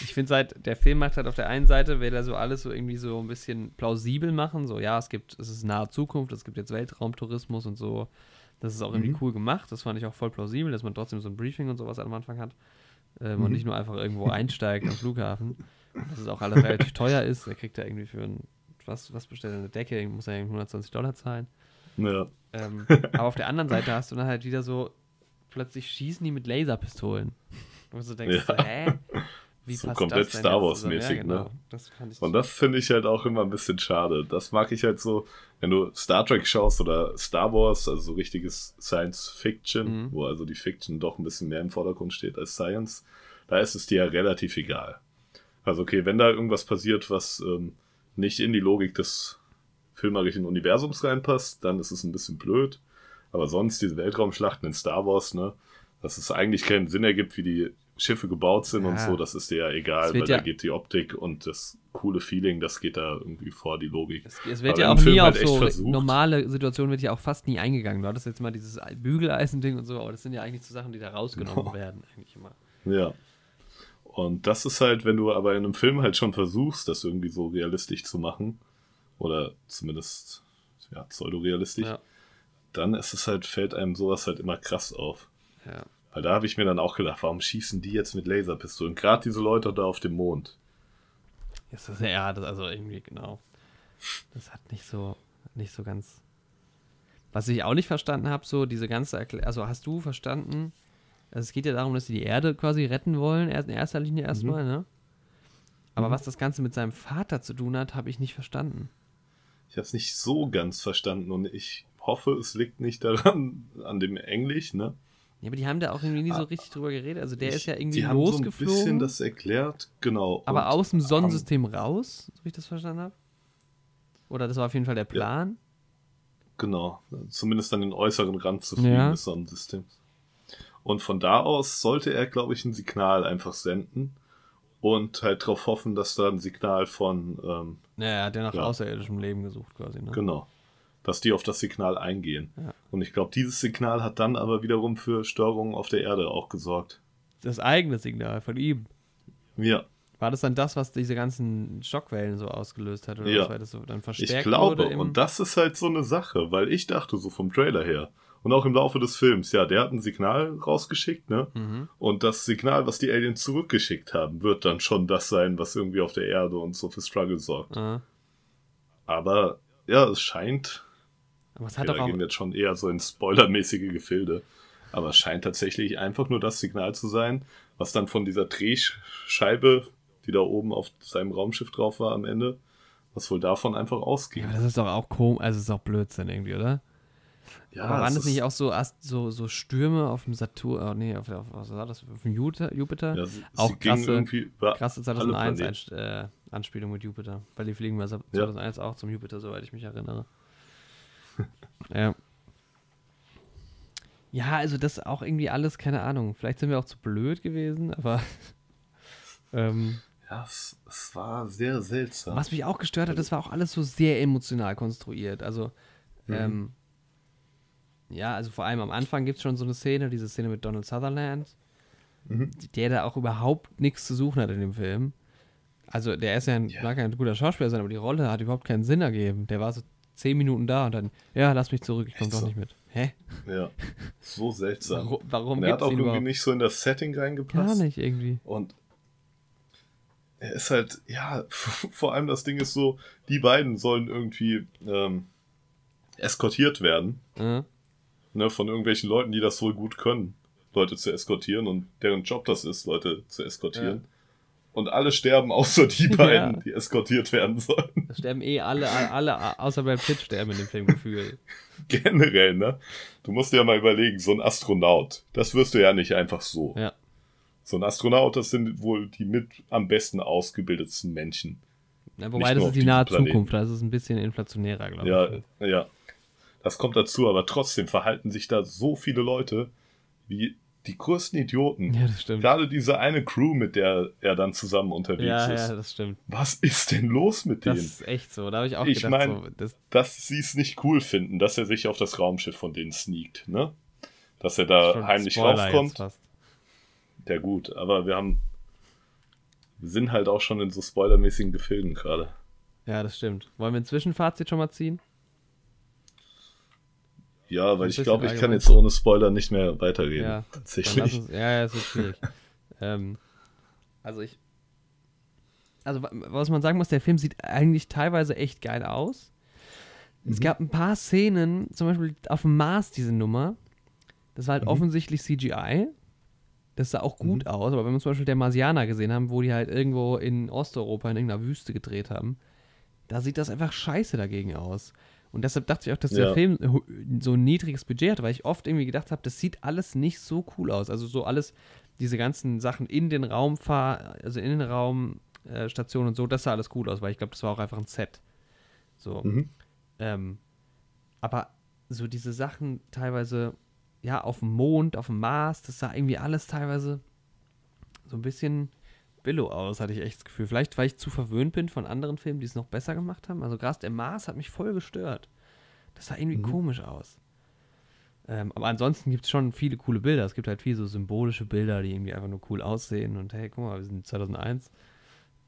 Ich finde halt, der Film macht halt auf der einen Seite, will er so alles so irgendwie so ein bisschen plausibel machen. So, ja, es gibt, es ist nahe Zukunft, es gibt jetzt Weltraumtourismus und so. Das ist auch irgendwie mhm. cool gemacht. Das fand ich auch voll plausibel, dass man trotzdem so ein Briefing und sowas am Anfang hat. Ähm, mhm. Und nicht nur einfach irgendwo einsteigt am Flughafen. Dass es auch alles relativ teuer ist. Er kriegt ja irgendwie für ein, was, was bestellt er eine Decke, muss er 120 Dollar zahlen. Ja. Ähm, aber auf der anderen Seite hast du dann halt wieder so, plötzlich schießen die mit Laserpistolen. Und du denkst, ja. so, hä? Wie so komplett Star Wars-mäßig, ja, genau. ne? Das und das finde ich halt auch immer ein bisschen schade. Das mag ich halt so, wenn du Star Trek schaust oder Star Wars, also so richtiges Science Fiction, mhm. wo also die Fiction doch ein bisschen mehr im Vordergrund steht als Science, da ist es dir ja relativ egal. Also okay, wenn da irgendwas passiert, was ähm, nicht in die Logik des filmerischen Universums reinpasst, dann ist es ein bisschen blöd. Aber sonst diese Weltraumschlachten in Star Wars, ne, dass es eigentlich keinen Sinn ergibt, wie die Schiffe gebaut sind ja. und so, das ist dir ja egal, weil ja da geht die Optik und das coole Feeling, das geht da irgendwie vor die Logik. Es, es wird Aber ja auch nie halt auf so normale Situationen wird ja auch fast nie eingegangen. Du hattest jetzt mal dieses Bügeleisen-Ding und so, aber das sind ja eigentlich so Sachen, die da rausgenommen genau. werden, eigentlich immer. Ja. Und das ist halt, wenn du aber in einem Film halt schon versuchst, das irgendwie so realistisch zu machen, oder zumindest ja, pseudo-realistisch, ja. dann ist es halt, fällt einem sowas halt immer krass auf. Ja. Weil da habe ich mir dann auch gedacht, warum schießen die jetzt mit Laserpistolen? Gerade diese Leute da auf dem Mond. Das ist ja, das also irgendwie, genau. Das hat nicht so, nicht so ganz. Was ich auch nicht verstanden habe, so diese ganze Erklärung, also hast du verstanden, also es geht ja darum, dass sie die Erde quasi retten wollen, in erster Linie erstmal, mhm. ne? Aber mhm. was das Ganze mit seinem Vater zu tun hat, habe ich nicht verstanden. Ich habe es nicht so ganz verstanden und ich hoffe, es liegt nicht daran, an dem Englisch, ne? Ja, aber die haben da auch irgendwie nie so ah, richtig drüber geredet. Also der ich, ist ja irgendwie die losgeflogen. haben so ein bisschen das erklärt, genau. Aber aus dem Sonnensystem raus, so wie ich das verstanden habe. Oder das war auf jeden Fall der Plan. Ja. Genau, zumindest an den äußeren Rand zu fliegen ja. des Sonnensystems. Und von da aus sollte er, glaube ich, ein Signal einfach senden und halt darauf hoffen, dass da ein Signal von. Ähm, ja, er hat ja nach ja. außerirdischem Leben gesucht, quasi. Ne? Genau dass die auf das Signal eingehen. Ja. Und ich glaube, dieses Signal hat dann aber wiederum für Störungen auf der Erde auch gesorgt. Das eigene Signal von ihm. Ja. War das dann das, was diese ganzen Schockwellen so ausgelöst hat? Oder ja. was, weil das so dann verstärkt ich glaube, und das ist halt so eine Sache, weil ich dachte so vom Trailer her und auch im Laufe des Films, ja, der hat ein Signal rausgeschickt, ne? Mhm. Und das Signal, was die Aliens zurückgeschickt haben, wird dann schon das sein, was irgendwie auf der Erde und so für Struggle sorgt. Mhm. Aber ja, es scheint aber es hat okay, da gehen wir jetzt schon eher so in spoilermäßige Gefilde. Aber es scheint tatsächlich einfach nur das Signal zu sein, was dann von dieser Drehscheibe, die da oben auf seinem Raumschiff drauf war am Ende, was wohl davon einfach ausging. Ja, das ist doch auch komisch, also es ist auch Blödsinn irgendwie, oder? Ja, aber waren das nicht auch so, so, so Stürme auf dem Saturn, oh nee, auf, auf, was war das, auf dem Jupiter? Ja, sie, auch sie krasse, krasse 2001 äh, Anspielung mit Jupiter, weil die fliegen 2001 ja. auch zum Jupiter, soweit ich mich erinnere ja. Ja, also das auch irgendwie alles, keine Ahnung. Vielleicht sind wir auch zu blöd gewesen, aber. ähm, ja, es, es, war sehr seltsam. Was mich auch gestört hat, das war auch alles so sehr emotional konstruiert. Also, mhm. ähm, ja, also vor allem am Anfang gibt es schon so eine Szene, diese Szene mit Donald Sutherland, mhm. der da auch überhaupt nichts zu suchen hat in dem Film. Also, der ist ja ein, ja. kein guter Schauspieler sein, aber die Rolle hat überhaupt keinen Sinn ergeben. Der war so zehn Minuten da und dann, ja, lass mich zurück, ich komme doch nicht mit. Hä? Ja, so seltsam. Warum, warum und er hat auch irgendwie überhaupt? nicht so in das Setting reingepasst. Gar nicht irgendwie. Und er ist halt, ja, vor allem das Ding ist so, die beiden sollen irgendwie ähm, eskortiert werden. Mhm. Ne, von irgendwelchen Leuten, die das wohl gut können, Leute zu eskortieren und deren Job das ist, Leute zu eskortieren. Ja. Und alle sterben, außer die beiden, ja. die eskortiert werden sollen. Das sterben eh alle, alle, außer beim Pitt sterben in dem Filmgefühl. Generell, ne? Du musst dir ja mal überlegen, so ein Astronaut, das wirst du ja nicht einfach so. Ja. So ein Astronaut, das sind wohl die mit am besten ausgebildetsten Menschen. Ja, wobei das ist die nahe Planeten. Zukunft, da ist es ein bisschen inflationärer, glaube ja, ich. Ja, ja. Das kommt dazu, aber trotzdem verhalten sich da so viele Leute wie die größten Idioten. Ja, das stimmt. Gerade diese eine Crew, mit der er dann zusammen unterwegs ja, ist. Ja, das stimmt. Was ist denn los mit denen? Das ist echt so. Da habe ich auch ich gedacht, mein, so, das dass sie es nicht cool finden, dass er sich auf das Raumschiff von denen sneakt, ne? Dass er da heimlich Spoiler raufkommt. Ja, gut, aber wir haben. Wir sind halt auch schon in so spoilermäßigen Gefilden gerade. Ja, das stimmt. Wollen wir ein Zwischenfazit schon mal ziehen? Ja, weil ich glaube, ich kann jetzt ohne Spoiler nicht mehr weitergehen. Ja, tatsächlich. Uns, ja, ja, es wird schwierig. ähm, also ich. Also, was man sagen muss, der Film sieht eigentlich teilweise echt geil aus. Mhm. Es gab ein paar Szenen, zum Beispiel auf dem Mars, diese Nummer. Das war halt mhm. offensichtlich CGI. Das sah auch gut mhm. aus, aber wenn wir zum Beispiel der Marsianer gesehen haben, wo die halt irgendwo in Osteuropa in irgendeiner Wüste gedreht haben, da sieht das einfach scheiße dagegen aus. Und deshalb dachte ich auch, dass ja. der Film so ein niedriges Budget hat, weil ich oft irgendwie gedacht habe, das sieht alles nicht so cool aus. Also so alles, diese ganzen Sachen in den Raumfahr, also in den Raumstationen äh, und so, das sah alles cool aus, weil ich glaube, das war auch einfach ein Set. So. Mhm. Ähm, aber so diese Sachen teilweise, ja, auf dem Mond, auf dem Mars, das sah irgendwie alles teilweise so ein bisschen Billo aus, hatte ich echt das Gefühl. Vielleicht, weil ich zu verwöhnt bin von anderen Filmen, die es noch besser gemacht haben. Also gerade der Mars hat mich voll gestört. Das sah irgendwie mhm. komisch aus. Ähm, aber ansonsten gibt es schon viele coole Bilder. Es gibt halt viele so symbolische Bilder, die irgendwie einfach nur cool aussehen. Und hey, guck mal, wir sind 2001.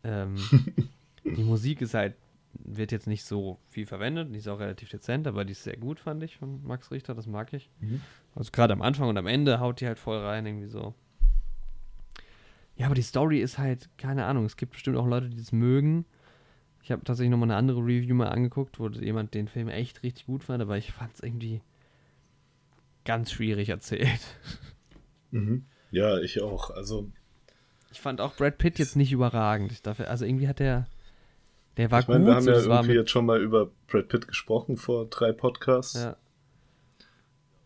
Ähm, die Musik ist halt, wird jetzt nicht so viel verwendet. Die ist auch relativ dezent, aber die ist sehr gut, fand ich, von Max Richter. Das mag ich. Mhm. Also gerade am Anfang und am Ende haut die halt voll rein, irgendwie so. Ja, aber die Story ist halt, keine Ahnung, es gibt bestimmt auch Leute, die das mögen. Ich habe tatsächlich nochmal eine andere Review mal angeguckt, wo jemand den Film echt richtig gut fand, aber ich fand es irgendwie ganz schwierig erzählt. Mhm. Ja, ich auch. Also. Ich fand auch Brad Pitt jetzt nicht überragend. Dafür, also irgendwie hat der. Der war ich mein, gut. Wir haben ja irgendwie jetzt schon mal über Brad Pitt gesprochen vor drei Podcasts. Ja.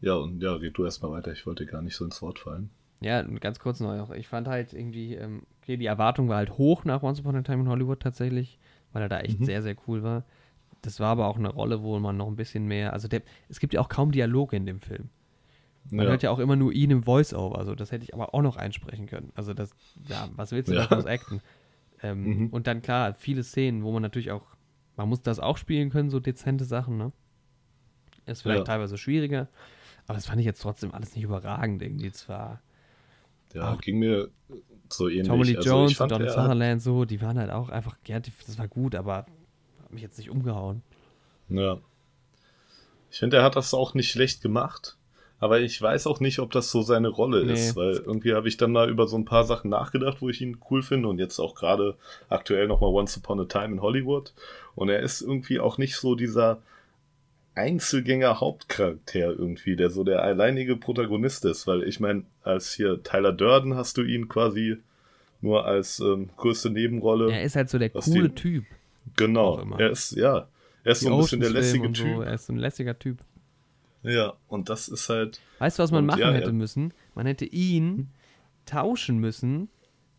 Ja, und ja, red du erstmal weiter. Ich wollte gar nicht so ins Wort fallen. Ja, ganz kurz noch. Ich fand halt irgendwie, ähm, okay, die Erwartung war halt hoch nach Once Upon a Time in Hollywood tatsächlich, weil er da echt mhm. sehr, sehr cool war. Das war aber auch eine Rolle, wo man noch ein bisschen mehr, also der, es gibt ja auch kaum Dialoge in dem Film. Man ja. hört ja auch immer nur ihn im Voice-Over, also das hätte ich aber auch noch einsprechen können. Also das, ja, was willst du ja. daraus acten? Ähm, mhm. Und dann klar, viele Szenen, wo man natürlich auch, man muss das auch spielen können, so dezente Sachen, ne? Ist vielleicht ja. teilweise schwieriger, aber das fand ich jetzt trotzdem alles nicht überragend irgendwie. Zwar ja, auch ging mir so ähnlich. Tommy Lee also Jones und Donald Sutherland so, die waren halt auch einfach, ja, das war gut, aber hat mich jetzt nicht umgehauen. Ja. Ich finde, er hat das auch nicht schlecht gemacht. Aber ich weiß auch nicht, ob das so seine Rolle nee. ist, weil irgendwie habe ich dann mal über so ein paar Sachen nachgedacht, wo ich ihn cool finde und jetzt auch gerade aktuell nochmal Once Upon a Time in Hollywood. Und er ist irgendwie auch nicht so dieser Einzelgänger-Hauptcharakter irgendwie, der so der alleinige Protagonist ist, weil ich meine, als hier Tyler Durden hast du ihn quasi nur als ähm, größte Nebenrolle. Er ist halt so der coole die, Typ. Genau, er ist, ja, er ist die so ein bisschen der lässige Typ. So. Er ist so ein lässiger Typ. Ja, und das ist halt. Weißt du, was man machen ja, hätte müssen? Man hätte ihn tauschen müssen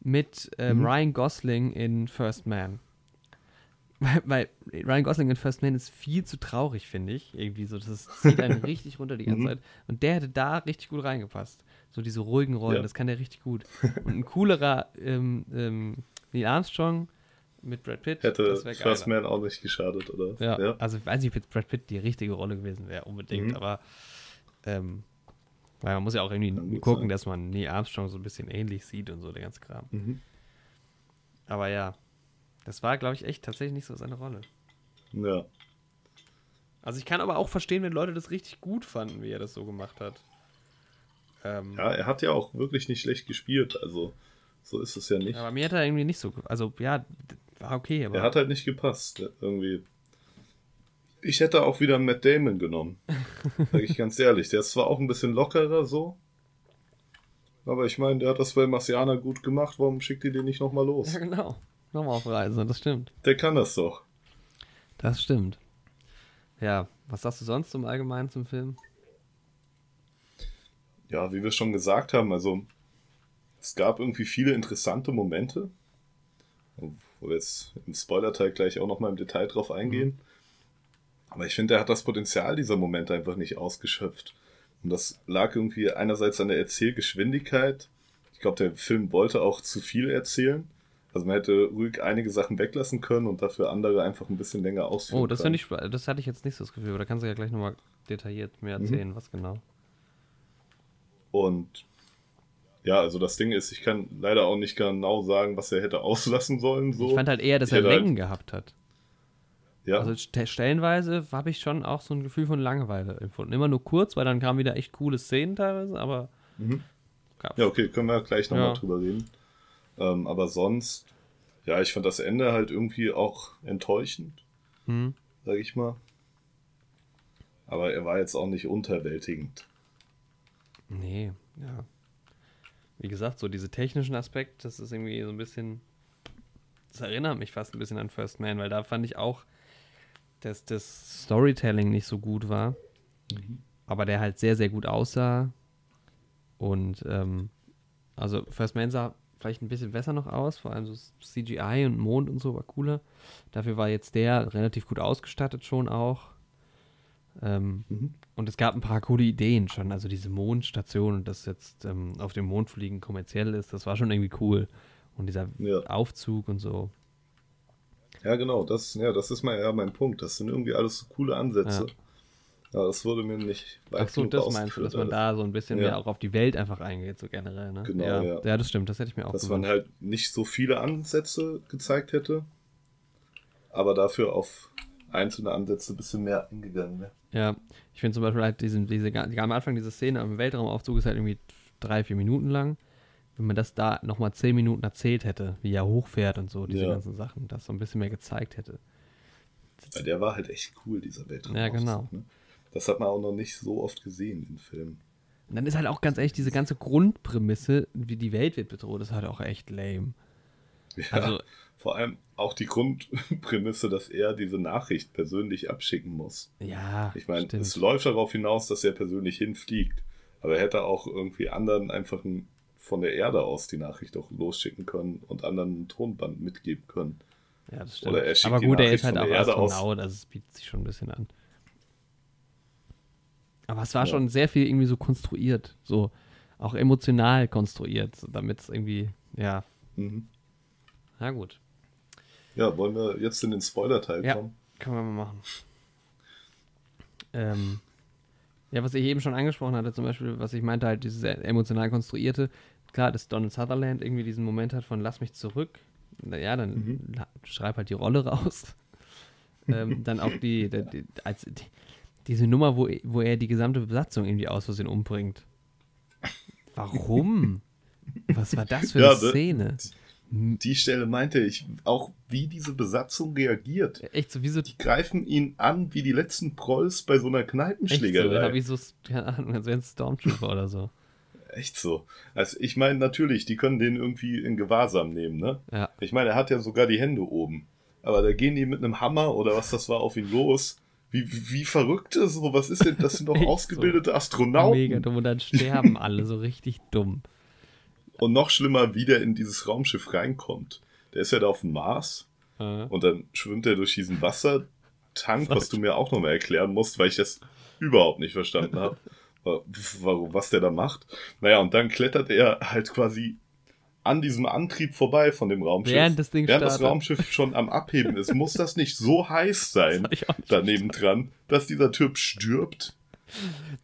mit ähm, mhm. Ryan Gosling in First Man. Weil, weil, Ryan Gosling in First Man ist viel zu traurig, finde ich. Irgendwie so, das zieht einen richtig runter die ganze mhm. Zeit. Und der hätte da richtig gut reingepasst. So diese ruhigen Rollen, ja. das kann der richtig gut. Und ein coolerer ähm, ähm, Neil Armstrong mit Brad Pitt. Hätte First Man auch nicht geschadet, oder? Ja, ja, also ich weiß nicht, ob jetzt Brad Pitt die richtige Rolle gewesen wäre, unbedingt, mhm. aber ähm, weil man muss ja auch irgendwie gucken, sein. dass man Neil Armstrong so ein bisschen ähnlich sieht und so, der ganze Kram. Mhm. Aber ja, das war, glaube ich, echt tatsächlich nicht so seine Rolle. Ja. Also ich kann aber auch verstehen, wenn Leute das richtig gut fanden, wie er das so gemacht hat. Ähm, ja, er hat ja auch wirklich nicht schlecht gespielt. Also So ist es ja nicht. Aber mir hat er irgendwie nicht so. Also, ja, war okay. Aber er hat halt nicht gepasst. Irgendwie. Ich hätte auch wieder Matt Damon genommen. Sag ich ganz ehrlich. Der ist zwar auch ein bisschen lockerer so. Aber ich meine, der hat das bei Marciana gut gemacht. Warum schickt ihr den nicht nochmal los? Ja, genau. Nochmal auf Reise, das stimmt. Der kann das doch. Das stimmt. Ja, was sagst du sonst im Allgemeinen zum Film? Ja, wie wir schon gesagt haben, also es gab irgendwie viele interessante Momente, wo wir jetzt im Spoiler-Teil gleich auch nochmal im Detail drauf eingehen. Mhm. Aber ich finde, er hat das Potenzial dieser Momente einfach nicht ausgeschöpft. Und das lag irgendwie einerseits an der Erzählgeschwindigkeit. Ich glaube, der Film wollte auch zu viel erzählen. Also man hätte ruhig einige Sachen weglassen können und dafür andere einfach ein bisschen länger ausführen Oh, das, ich, das hatte ich jetzt nicht so das Gefühl, aber da kannst du ja gleich nochmal detailliert mehr mhm. erzählen, mhm. was genau. Und ja, also das Ding ist, ich kann leider auch nicht genau sagen, was er hätte auslassen sollen. So. Ich fand halt eher, dass ich er Längen halt, gehabt hat. Ja. Also stellenweise habe ich schon auch so ein Gefühl von Langeweile empfunden. Immer nur kurz, weil dann kamen wieder echt coole Szenen teilweise, aber. Mhm. Ja, okay, können wir gleich nochmal ja. drüber reden. Ähm, aber sonst, ja, ich fand das Ende halt irgendwie auch enttäuschend, mhm. sag ich mal. Aber er war jetzt auch nicht unterwältigend. Nee, ja. Wie gesagt, so diese technischen Aspekte, das ist irgendwie so ein bisschen. Das erinnert mich fast ein bisschen an First Man, weil da fand ich auch, dass das Storytelling nicht so gut war. Mhm. Aber der halt sehr, sehr gut aussah. Und ähm, also First Man sah vielleicht ein bisschen besser noch aus, vor allem so CGI und Mond und so war cooler. Dafür war jetzt der relativ gut ausgestattet schon auch. Ähm, mhm. Und es gab ein paar coole Ideen schon. Also diese Mondstation und das jetzt ähm, auf dem Mond fliegen kommerziell ist, das war schon irgendwie cool. Und dieser ja. Aufzug und so. Ja, genau, das, ja, das ist mal ja mein Punkt. Das sind irgendwie alles so coole Ansätze. Ja. Ja, das wurde mir nicht weit Ach so, das meinst du, dass man da so ein bisschen ja. mehr auch auf die Welt einfach eingeht, so generell, ne? Genau, ja. ja. ja das stimmt, das hätte ich mir auch Dass gewünscht. man halt nicht so viele Ansätze gezeigt hätte, aber dafür auf einzelne Ansätze ein bisschen mehr eingegangen wäre. Ja, ich finde zum Beispiel halt diesen, diese, am Anfang diese Szene am Weltraumaufzug ist halt irgendwie drei, vier Minuten lang. Wenn man das da nochmal zehn Minuten erzählt hätte, wie er hochfährt und so, diese ganzen Sachen, das so ein bisschen mehr gezeigt hätte. Weil der war halt echt cool, dieser Weltraumaufzug. Ja, genau. Ne? Das hat man auch noch nicht so oft gesehen in Filmen. Und dann ist halt auch ganz ehrlich, diese ganze Grundprämisse, wie die Welt wird bedroht, ist halt auch echt lame. Ja, also, vor allem auch die Grundprämisse, dass er diese Nachricht persönlich abschicken muss. Ja. Ich meine, es läuft darauf hinaus, dass er persönlich hinfliegt. Aber er hätte auch irgendwie anderen einfach ein, von der Erde aus die Nachricht auch losschicken können und anderen ein Tonband mitgeben können. Ja, das stimmt. Oder er schickt Aber gut, er ist halt auch Astronaut, also es bietet sich schon ein bisschen an. Aber es war ja. schon sehr viel irgendwie so konstruiert, so auch emotional konstruiert, damit es irgendwie, ja. Mhm. Na gut. Ja, wollen wir jetzt in den Spoiler-Teil ja, kommen? Können wir mal machen. Ähm, ja, was ich eben schon angesprochen hatte, zum Beispiel, was ich meinte, halt dieses emotional konstruierte, klar, dass Donald Sutherland irgendwie diesen Moment hat von lass mich zurück. Ja, dann mhm. schreib halt die Rolle raus. ähm, dann auch die, die, die als die, diese Nummer, wo, wo er die gesamte Besatzung irgendwie aus Versehen umbringt. Warum? Was war das für eine ja, ne? Szene? Die Stelle meinte ich auch, wie diese Besatzung reagiert. Echt so, wie so. Die greifen ihn an wie die letzten Prolls bei so einer Kneipenschlägerei. Echt so, wie so, keine Ahnung, als wäre ein Stormtrooper oder so. Echt so. Also ich meine, natürlich, die können den irgendwie in Gewahrsam nehmen, ne? Ja. Ich meine, er hat ja sogar die Hände oben. Aber da gehen die mit einem Hammer oder was das war auf ihn los wie, wie verrückt ist so? Was ist denn? Das sind doch ausgebildete so. Astronauten. Mega dumm und dann sterben alle so richtig dumm. Und noch schlimmer, wie der in dieses Raumschiff reinkommt. Der ist ja da auf dem Mars äh. und dann schwimmt er durch diesen Wassertank, was du mir auch nochmal erklären musst, weil ich das überhaupt nicht verstanden habe. Warum, was der da macht. Naja, und dann klettert er halt quasi an diesem Antrieb vorbei von dem Raumschiff. Während das Ding Während das Raumschiff schon am Abheben ist, muss das nicht so heiß sein daneben dran, dass dieser Typ stirbt?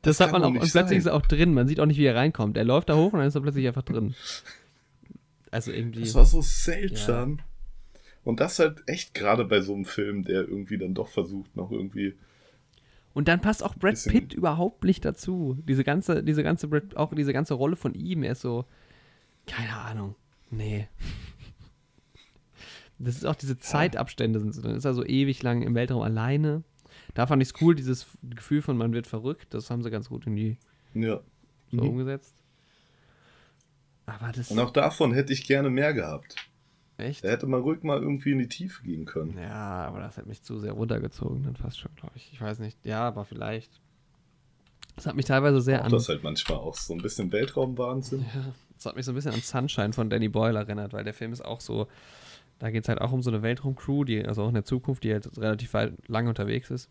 Das, das hat man auch, und plötzlich ist er auch drin. Man sieht auch nicht, wie er reinkommt. Er läuft da hoch und dann ist er plötzlich einfach drin. Also irgendwie. Das war so seltsam. Ja. Und das halt echt gerade bei so einem Film, der irgendwie dann doch versucht, noch irgendwie. Und dann passt auch Brad Pitt überhaupt nicht dazu. Diese ganze, diese ganze, auch diese ganze Rolle von ihm, er ist so, keine Ahnung. Nee. Das ist auch diese Zeitabstände sind so. Dann ist er so ewig lang im Weltraum alleine. Da fand ich es cool, dieses Gefühl von man wird verrückt. Das haben sie ganz gut irgendwie ja. so mhm. umgesetzt. Aber das. Und auch davon hätte ich gerne mehr gehabt. Echt? Da hätte man ruhig mal irgendwie in die Tiefe gehen können. Ja, aber das hat mich zu sehr runtergezogen, dann fast schon, glaube ich. Ich weiß nicht. Ja, aber vielleicht. Das hat mich teilweise sehr auch an. Das halt manchmal auch so ein bisschen Weltraumwahnsinn. Ja, das hat mich so ein bisschen an Sunshine von Danny Boyle erinnert, weil der Film ist auch so. Da geht es halt auch um so eine Weltraumcrew, die, also auch in der Zukunft, die halt relativ weit lang unterwegs ist.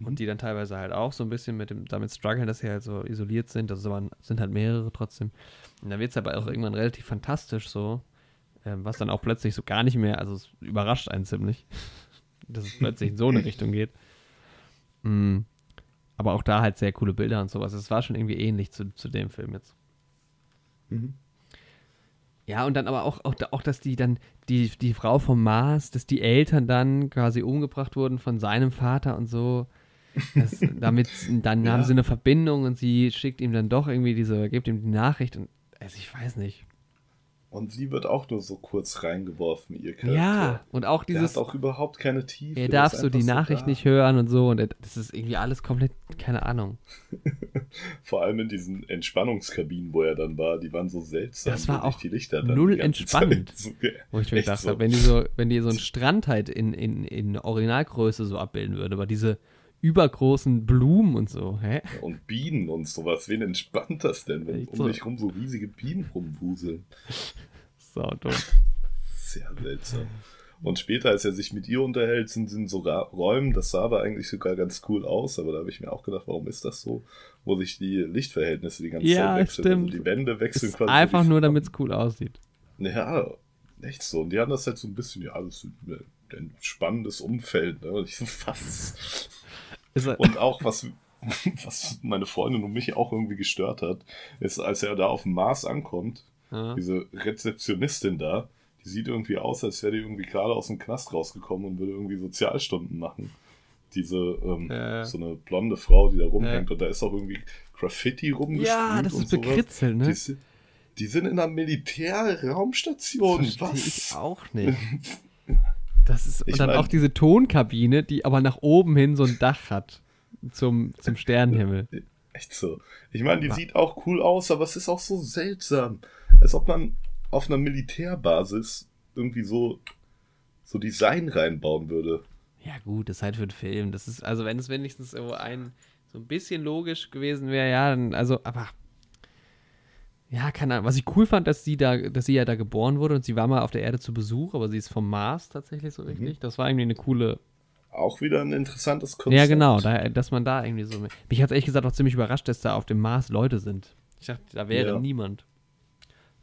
Und die dann teilweise halt auch so ein bisschen mit dem, damit strugglen, dass sie halt so isoliert sind. Also waren, sind halt mehrere trotzdem. Und dann wird es aber auch irgendwann relativ fantastisch so, ähm, was dann auch plötzlich so gar nicht mehr, also es überrascht einen ziemlich, dass es plötzlich in so eine Richtung geht. Mhm. Aber auch da halt sehr coole Bilder und sowas. Es war schon irgendwie ähnlich zu, zu dem Film jetzt. Mhm. Ja, und dann aber auch, auch, auch, dass die dann, die, die Frau vom Mars, dass die Eltern dann quasi umgebracht wurden von seinem Vater und so. Das, damit, dann ja. haben sie eine Verbindung und sie schickt ihm dann doch irgendwie diese, gibt ihm die Nachricht und also ich weiß nicht. Und sie wird auch nur so kurz reingeworfen, ihr Charakter. Ja, und auch dieses. Der hat auch überhaupt keine Tiefe. Er darf so die Nachricht so nicht hören und so. Und das ist irgendwie alles komplett, keine Ahnung. Vor allem in diesen Entspannungskabinen, wo er dann war, die waren so seltsam. Das war auch null entspannt. So, wo ich mir gedacht so. habe, wenn die so, wenn die so einen Strand halt in, in, in Originalgröße so abbilden würde, aber diese übergroßen Blumen und so. Hä? Und Bienen und sowas. Wen entspannt das denn, wenn Echt um so? dich rum so riesige Bienen rumwuseln? So dumm. Sehr seltsam. Und später, als er sich mit ihr unterhält, sind, sind sogar Räumen, das sah aber eigentlich sogar ganz cool aus, aber da habe ich mir auch gedacht, warum ist das so? Wo sich die Lichtverhältnisse die ganze ja, Zeit wechseln. Stimmt. Also die Wände wechseln ist quasi. Einfach nur, damit es cool aussieht. Ja, echt so. Und die haben das halt so ein bisschen, ja, das ist ein spannendes Umfeld. Ne? Und ich so, was? Und auch, was, was meine Freundin und mich auch irgendwie gestört hat, ist, als er da auf dem Mars ankommt, ja. diese Rezeptionistin da, die sieht irgendwie aus, als wäre die irgendwie gerade aus dem Knast rausgekommen und würde irgendwie Sozialstunden machen. Diese, ähm, ja. so eine blonde Frau, die da rumhängt und da ist auch irgendwie Graffiti rumgespielt. Ja, das ist bekritzelt, ne? Die, die, sind in einer Militärraumstation. Was? Ich auch nicht. Das ist, und dann mein, auch diese Tonkabine, die aber nach oben hin so ein Dach hat. Zum, zum Sternenhimmel. Echt so. Ich meine, die ja. sieht auch cool aus, aber es ist auch so seltsam. Als ob man auf einer Militärbasis irgendwie so, so Design reinbauen würde. Ja, gut, das ist halt für einen Film. Das ist, also wenn es wenigstens so ein so ein bisschen logisch gewesen wäre, ja, dann, also, aber ja, keine Ahnung. Was ich cool fand, dass sie da, dass sie ja da geboren wurde und sie war mal auf der Erde zu Besuch, aber sie ist vom Mars tatsächlich so richtig. Mhm. Das war irgendwie eine coole. Auch wieder ein interessantes Konzept. Ja, genau, da, dass man da irgendwie so. Mich hat es ehrlich gesagt auch ziemlich überrascht, dass da auf dem Mars Leute sind. Ich dachte, da wäre ja. niemand.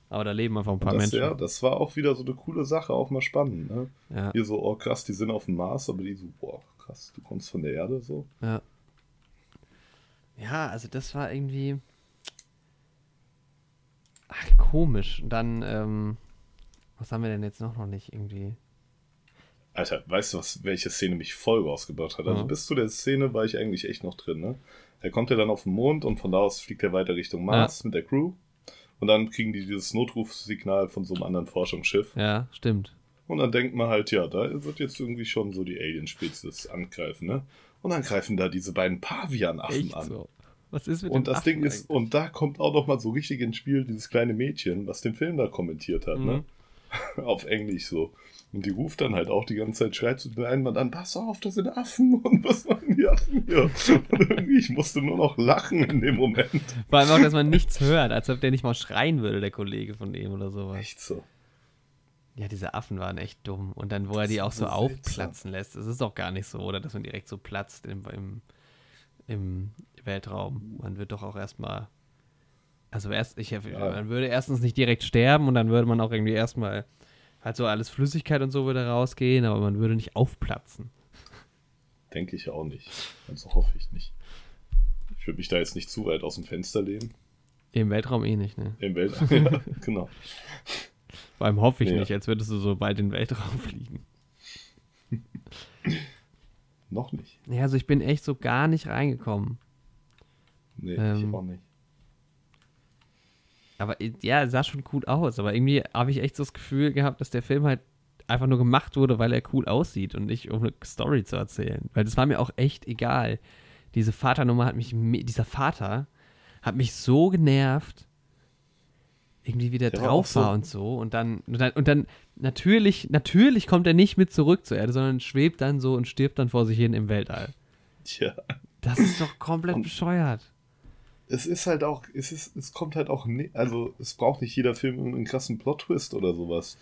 Aber da leben einfach ein paar das, Menschen. Ja, das war auch wieder so eine coole Sache, auch mal spannend. Ne? Ja. Hier so, oh krass, die sind auf dem Mars, aber die so, boah, krass, du kommst von der Erde so. Ja. Ja, also das war irgendwie. Ach, komisch. Und dann, ähm, was haben wir denn jetzt noch noch nicht irgendwie? Alter, weißt du, was, welche Szene mich voll rausgebracht hat? Also mhm. bis zu der Szene war ich eigentlich echt noch drin, ne? Er kommt ja dann auf den Mond und von da aus fliegt er weiter Richtung Mars ja. mit der Crew. Und dann kriegen die dieses Notrufsignal von so einem anderen Forschungsschiff. Ja, stimmt. Und dann denkt man halt, ja, da wird jetzt irgendwie schon so die Alien-Spezies angreifen, ne? Und dann greifen da diese beiden Pavian-Affen an. So. Was ist mit Und das Ding ist, und da kommt auch noch mal so richtig ins Spiel dieses kleine Mädchen, was den Film da kommentiert hat, ne? mhm. ne? Auf Englisch so. Und die ruft dann halt auch die ganze Zeit, schreit zu den Einwand an, pass auf, das sind Affen und was machen die Affen hier? Und irgendwie, ich musste nur noch lachen in dem Moment. Vor allem auch, dass man nichts hört, als ob der nicht mal schreien würde, der Kollege von dem oder sowas. Echt so. Ja, diese Affen waren echt dumm. Und dann, wo er die auch so, so aufplatzen lässt, das ist doch gar nicht so, oder? Dass man direkt so platzt im, im, im Weltraum. Man wird doch auch erstmal. Also erst, ich, ja. man würde erstens nicht direkt sterben und dann würde man auch irgendwie erstmal halt so alles Flüssigkeit und so würde rausgehen, aber man würde nicht aufplatzen. Denke ich auch nicht. Also hoffe ich nicht. Ich würde mich da jetzt nicht zu weit aus dem Fenster lehnen. Im Weltraum eh nicht, ne? Im Weltraum, ja, genau. Vor allem hoffe ich ja. nicht, als würdest du so bald in den Weltraum fliegen. Noch nicht. Ja, also ich bin echt so gar nicht reingekommen. Nee, ähm, ich auch nicht. aber ja, sah schon cool aus. Aber irgendwie habe ich echt so das Gefühl gehabt, dass der Film halt einfach nur gemacht wurde, weil er cool aussieht und nicht um eine Story zu erzählen. Weil das war mir auch echt egal. Diese Vaternummer hat mich, dieser Vater hat mich so genervt, irgendwie wieder der drauf war, so. und so. Und dann, und dann, und dann, natürlich, natürlich kommt er nicht mit zurück zur Erde, sondern schwebt dann so und stirbt dann vor sich hin im Weltall. Tja. Das ist doch komplett und bescheuert. Es ist halt auch, es ist, es kommt halt auch, also es braucht nicht jeder Film einen krassen Plot-Twist oder sowas.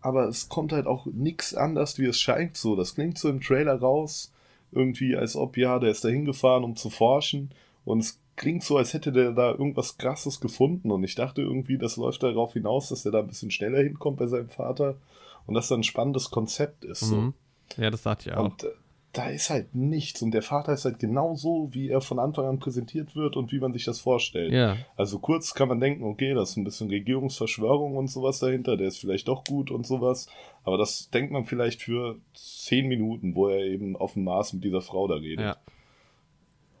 Aber es kommt halt auch nichts anders, wie es scheint so. Das klingt so im Trailer raus, irgendwie als ob, ja, der ist da hingefahren, um zu forschen. Und es klingt so, als hätte der da irgendwas Krasses gefunden. Und ich dachte irgendwie, das läuft darauf hinaus, dass der da ein bisschen schneller hinkommt bei seinem Vater. Und dass das ein spannendes Konzept ist. So. Mhm. Ja, das dachte ich auch. Und, äh, da ist halt nichts und der Vater ist halt genauso, wie er von Anfang an präsentiert wird und wie man sich das vorstellt. Ja. Also kurz kann man denken, okay, das ist ein bisschen Regierungsverschwörung und sowas dahinter, der ist vielleicht doch gut und sowas, aber das denkt man vielleicht für zehn Minuten, wo er eben auf dem Mars mit dieser Frau da redet. Ja.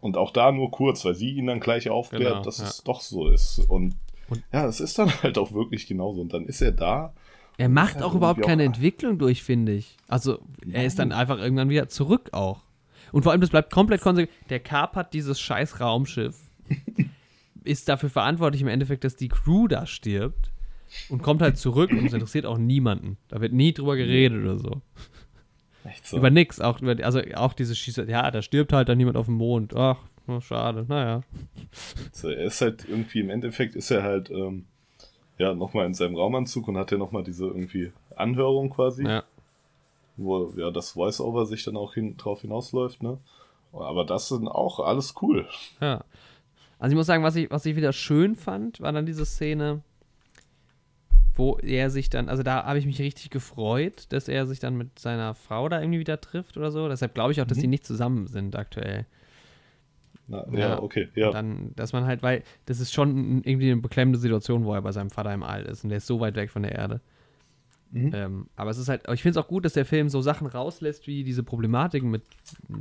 Und auch da nur kurz, weil sie ihn dann gleich aufklärt, genau, dass ja. es doch so ist. Und, und ja, es ist dann halt auch wirklich genauso. Und dann ist er da er macht auch überhaupt keine auch Entwicklung durch, finde ich. Also, er ist dann einfach irgendwann wieder zurück auch. Und vor allem, das bleibt komplett konsequent. Der kapert dieses scheiß Raumschiff, ist dafür verantwortlich im Endeffekt, dass die Crew da stirbt und kommt halt zurück und es interessiert auch niemanden. Da wird nie drüber geredet oder so. Echt so. Über nix. Auch über, also auch diese Schieße, ja, da stirbt halt dann niemand auf dem Mond. Ach, schade, naja. Also er ist halt irgendwie, im Endeffekt ist er halt ähm, ja, nochmal in seinem Raumanzug und hat ja nochmal diese irgendwie Anhörung quasi. Ja. Wo ja das Voice-Over sich dann auch hin, drauf hinausläuft, ne? Aber das sind auch alles cool. Ja. Also ich muss sagen, was ich, was ich wieder schön fand, war dann diese Szene, wo er sich dann, also da habe ich mich richtig gefreut, dass er sich dann mit seiner Frau da irgendwie wieder trifft oder so. Deshalb glaube ich auch, dass mhm. die nicht zusammen sind aktuell. Na, ja, ja, okay, ja. Dann, dass man halt, weil das ist schon irgendwie eine beklemmende Situation, wo er bei seinem Vater im All ist und der ist so weit weg von der Erde. Mhm. Ähm, aber es ist halt, ich finde es auch gut, dass der Film so Sachen rauslässt, wie diese Problematiken mit.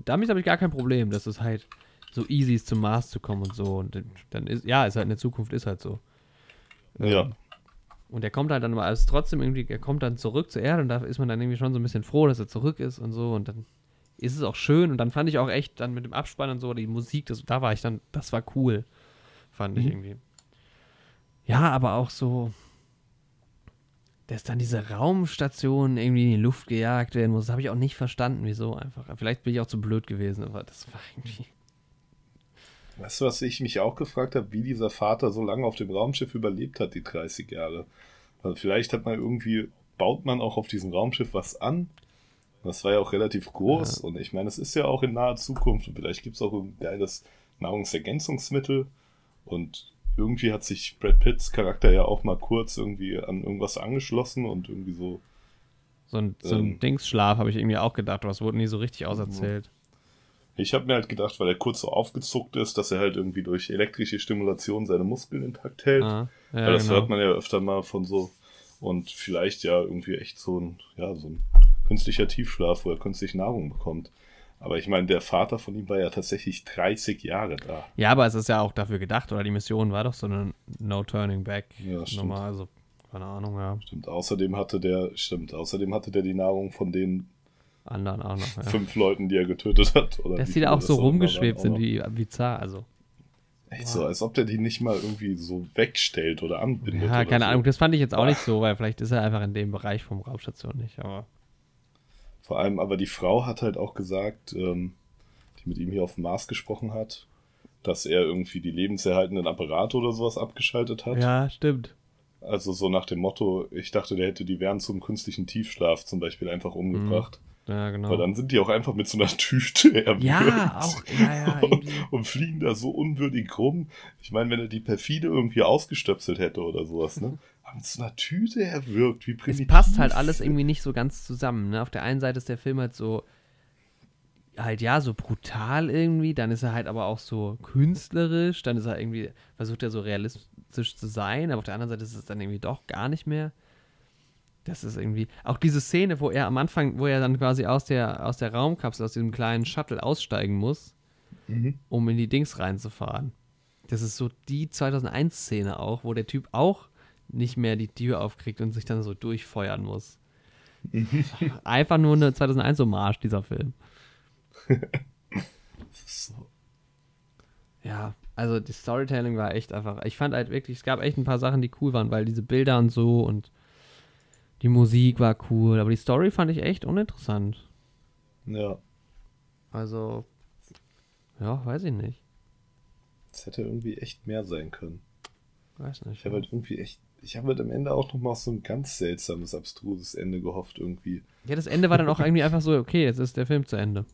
Damit habe ich gar kein Problem, dass es halt so easy ist, zum Mars zu kommen und so. Und dann ist, ja, ist halt in der Zukunft, ist halt so. Ähm, ja. Und er kommt halt dann aber, also trotzdem irgendwie, er kommt dann zurück zur Erde und da ist man dann irgendwie schon so ein bisschen froh, dass er zurück ist und so. Und dann ist es auch schön und dann fand ich auch echt dann mit dem Abspann und so die Musik, das, da war ich dann, das war cool, fand mhm. ich irgendwie. Ja, aber auch so, dass dann diese Raumstation irgendwie in die Luft gejagt werden muss, habe ich auch nicht verstanden, wieso einfach. Vielleicht bin ich auch zu blöd gewesen, aber das war irgendwie. Weißt du, was ich mich auch gefragt habe, wie dieser Vater so lange auf dem Raumschiff überlebt hat, die 30 Jahre? Also vielleicht hat man irgendwie, baut man auch auf diesem Raumschiff was an das war ja auch relativ groß ja. und ich meine, es ist ja auch in naher Zukunft und vielleicht gibt es auch ein geiles Nahrungsergänzungsmittel und irgendwie hat sich Brad Pitts Charakter ja auch mal kurz irgendwie an irgendwas angeschlossen und irgendwie so. So ein, so ein ähm, Dingsschlaf habe ich irgendwie auch gedacht, was wurde nie so richtig auserzählt. Ich habe mir halt gedacht, weil er kurz so aufgezuckt ist, dass er halt irgendwie durch elektrische Stimulation seine Muskeln intakt hält. Ah, ja, weil das genau. hört man ja öfter mal von so. Und vielleicht ja irgendwie echt so ein, ja, so ein künstlicher Tiefschlaf, wo er künstlich Nahrung bekommt. Aber ich meine, der Vater von ihm war ja tatsächlich 30 Jahre da. Ja, aber es ist ja auch dafür gedacht, oder die Mission war doch so eine No Turning Back ja, Nummer, also keine Ahnung, ja. Stimmt, außerdem hatte der, stimmt, außerdem hatte der die Nahrung von den anderen auch noch, ja. fünf Leuten, die er getötet hat. Oder Dass die da auch so rumgeschwebt sind, wie bizarr, also. Echt wow. so, als ob der die nicht mal irgendwie so wegstellt oder anbindet. Ja, keine so. Ahnung, das fand ich jetzt auch nicht so, weil vielleicht ist er einfach in dem Bereich vom Raumstation nicht, aber. Vor allem, aber die Frau hat halt auch gesagt, ähm, die mit ihm hier auf dem Mars gesprochen hat, dass er irgendwie die lebenserhaltenden Apparate oder sowas abgeschaltet hat. Ja, stimmt. Also so nach dem Motto, ich dachte, der hätte die während zum künstlichen Tiefschlaf zum Beispiel einfach umgebracht. Mhm. Ja, genau. Weil dann sind die auch einfach mit so einer Tüte erwürgt. Ja, auch, ja, ja. Und, und, fliegen da so unwürdig rum. Ich meine, wenn er die perfide irgendwie ausgestöpselt hätte oder sowas, ne? mit so einer Tüte erwirkt, wie primitiv. Es passt halt alles irgendwie nicht so ganz zusammen. Ne? Auf der einen Seite ist der Film halt so, halt ja, so brutal irgendwie, dann ist er halt aber auch so künstlerisch, dann ist er irgendwie, versucht er so realistisch zu sein, aber auf der anderen Seite ist es dann irgendwie doch gar nicht mehr. Das ist irgendwie, auch diese Szene, wo er am Anfang, wo er dann quasi aus der, aus der Raumkapsel, aus diesem kleinen Shuttle aussteigen muss, mhm. um in die Dings reinzufahren. Das ist so die 2001-Szene auch, wo der Typ auch nicht mehr die Tür aufkriegt und sich dann so durchfeuern muss. Einfach nur eine 2001-Hommage, dieser Film. Ja, also die Storytelling war echt einfach. Ich fand halt wirklich, es gab echt ein paar Sachen, die cool waren, weil diese Bilder und so und die Musik war cool, aber die Story fand ich echt uninteressant. Ja. Also, ja, weiß ich nicht. Es hätte irgendwie echt mehr sein können. Weiß nicht. Ich habe halt irgendwie echt, ich habe halt am Ende auch noch mal so ein ganz seltsames, abstruses Ende gehofft irgendwie. Ja, das Ende war dann auch irgendwie einfach so, okay, jetzt ist der Film zu Ende.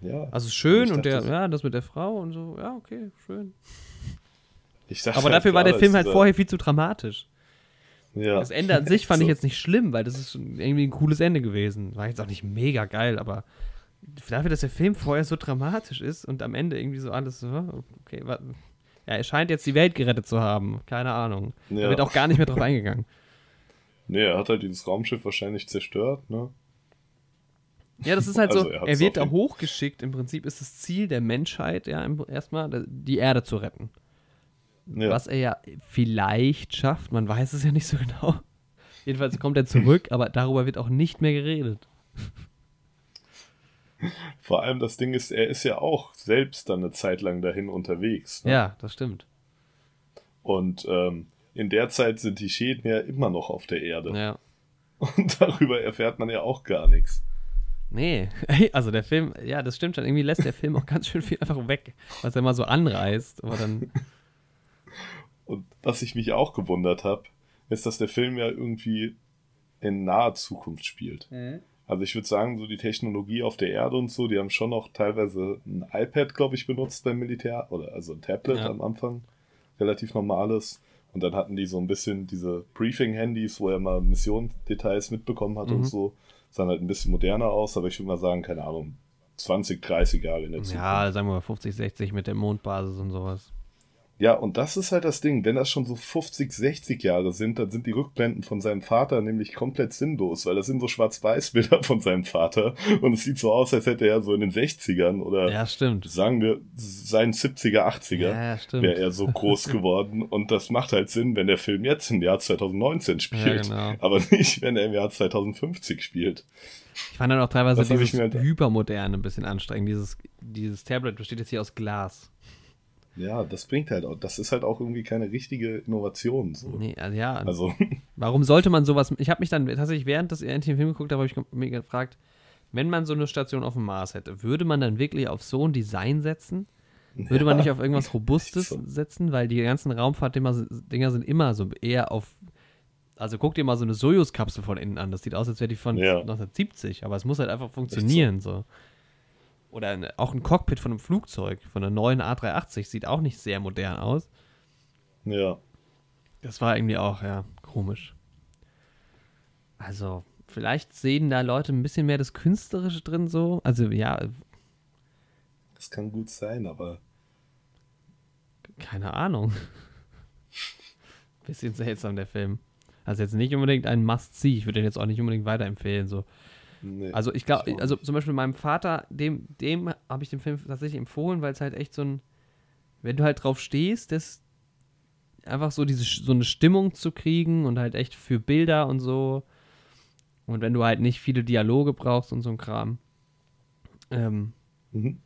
Ja. Also schön und der, ja, das mit der Frau und so, ja, okay, schön. Ich Aber halt dafür war der Film halt vorher viel zu dramatisch. Ja. Das Ende an sich fand so. ich jetzt nicht schlimm, weil das ist irgendwie ein cooles Ende gewesen. War jetzt auch nicht mega geil, aber dafür, dass der Film vorher so dramatisch ist und am Ende irgendwie so alles okay, ja, er scheint jetzt die Welt gerettet zu haben. Keine Ahnung. Ja. Da wird auch gar nicht mehr drauf eingegangen. Nee, er hat halt dieses Raumschiff wahrscheinlich zerstört, ne? Ja, das ist halt also so, er, er wird da hochgeschickt. Im Prinzip ist das Ziel der Menschheit ja erstmal, die Erde zu retten. Ja. Was er ja vielleicht schafft, man weiß es ja nicht so genau. Jedenfalls kommt er zurück, aber darüber wird auch nicht mehr geredet. Vor allem das Ding ist, er ist ja auch selbst dann eine Zeit lang dahin unterwegs. Ne? Ja, das stimmt. Und ähm, in der Zeit sind die Schäden ja immer noch auf der Erde. Ja. Und darüber erfährt man ja auch gar nichts. Nee, also der Film, ja, das stimmt schon. Irgendwie lässt der Film auch ganz schön viel einfach weg, was er mal so anreißt. Aber dann. Und was ich mich auch gewundert habe, ist, dass der Film ja irgendwie in naher Zukunft spielt. Mhm. Also ich würde sagen, so die Technologie auf der Erde und so, die haben schon noch teilweise ein iPad, glaube ich, benutzt beim Militär, oder also ein Tablet ja. am Anfang, relativ normales. Und dann hatten die so ein bisschen diese Briefing-Handys, wo er mal Missionsdetails mitbekommen hat mhm. und so. Sahen halt ein bisschen moderner aus, aber ich würde mal sagen, keine Ahnung, 20, 30 Jahre in der Zukunft. Ja, sagen wir mal 50, 60 mit der Mondbasis und sowas. Ja, und das ist halt das Ding. Wenn das schon so 50, 60 Jahre sind, dann sind die Rückblenden von seinem Vater nämlich komplett sinnlos, weil das sind so Schwarz-Weiß-Bilder von seinem Vater. Und es sieht so aus, als hätte er so in den 60ern oder ja, stimmt. sagen wir seinen 70er, 80er ja, wäre er so groß geworden. Und das macht halt Sinn, wenn der Film jetzt im Jahr 2019 spielt. Ja, genau. Aber nicht, wenn er im Jahr 2050 spielt. Ich fand dann auch teilweise das dieses halt Hypermoderne ein bisschen anstrengend. Dieses, dieses Tablet besteht jetzt hier aus Glas. Ja, das bringt halt auch, das ist halt auch irgendwie keine richtige Innovation. So. Nee, also ja. Also. Warum sollte man sowas, ich habe mich dann tatsächlich während des den Film geguckt habe, habe ich mich gefragt, wenn man so eine Station auf dem Mars hätte, würde man dann wirklich auf so ein Design setzen? Würde ja, man nicht auf irgendwas Robustes so. setzen? Weil die ganzen Raumfahrtdinger sind immer so eher auf also guck dir mal so eine Sojus-Kapsel von innen an. Das sieht aus, als wäre die von ja. 1970, aber es muss halt einfach funktionieren. So. so. Oder eine, auch ein Cockpit von einem Flugzeug, von einer neuen A380, sieht auch nicht sehr modern aus. Ja. Das war irgendwie auch, ja, komisch. Also, vielleicht sehen da Leute ein bisschen mehr das Künstlerische drin so. Also, ja. Das kann gut sein, aber. Keine Ahnung. bisschen seltsam, der Film. Also jetzt nicht unbedingt ein Must-See. Ich würde den jetzt auch nicht unbedingt weiterempfehlen. So. Nee, also ich glaube, also zum Beispiel meinem Vater, dem, dem habe ich den Film tatsächlich empfohlen, weil es halt echt so ein, wenn du halt drauf stehst, das einfach so diese so eine Stimmung zu kriegen und halt echt für Bilder und so. Und wenn du halt nicht viele Dialoge brauchst und so ein Kram, ähm, mhm.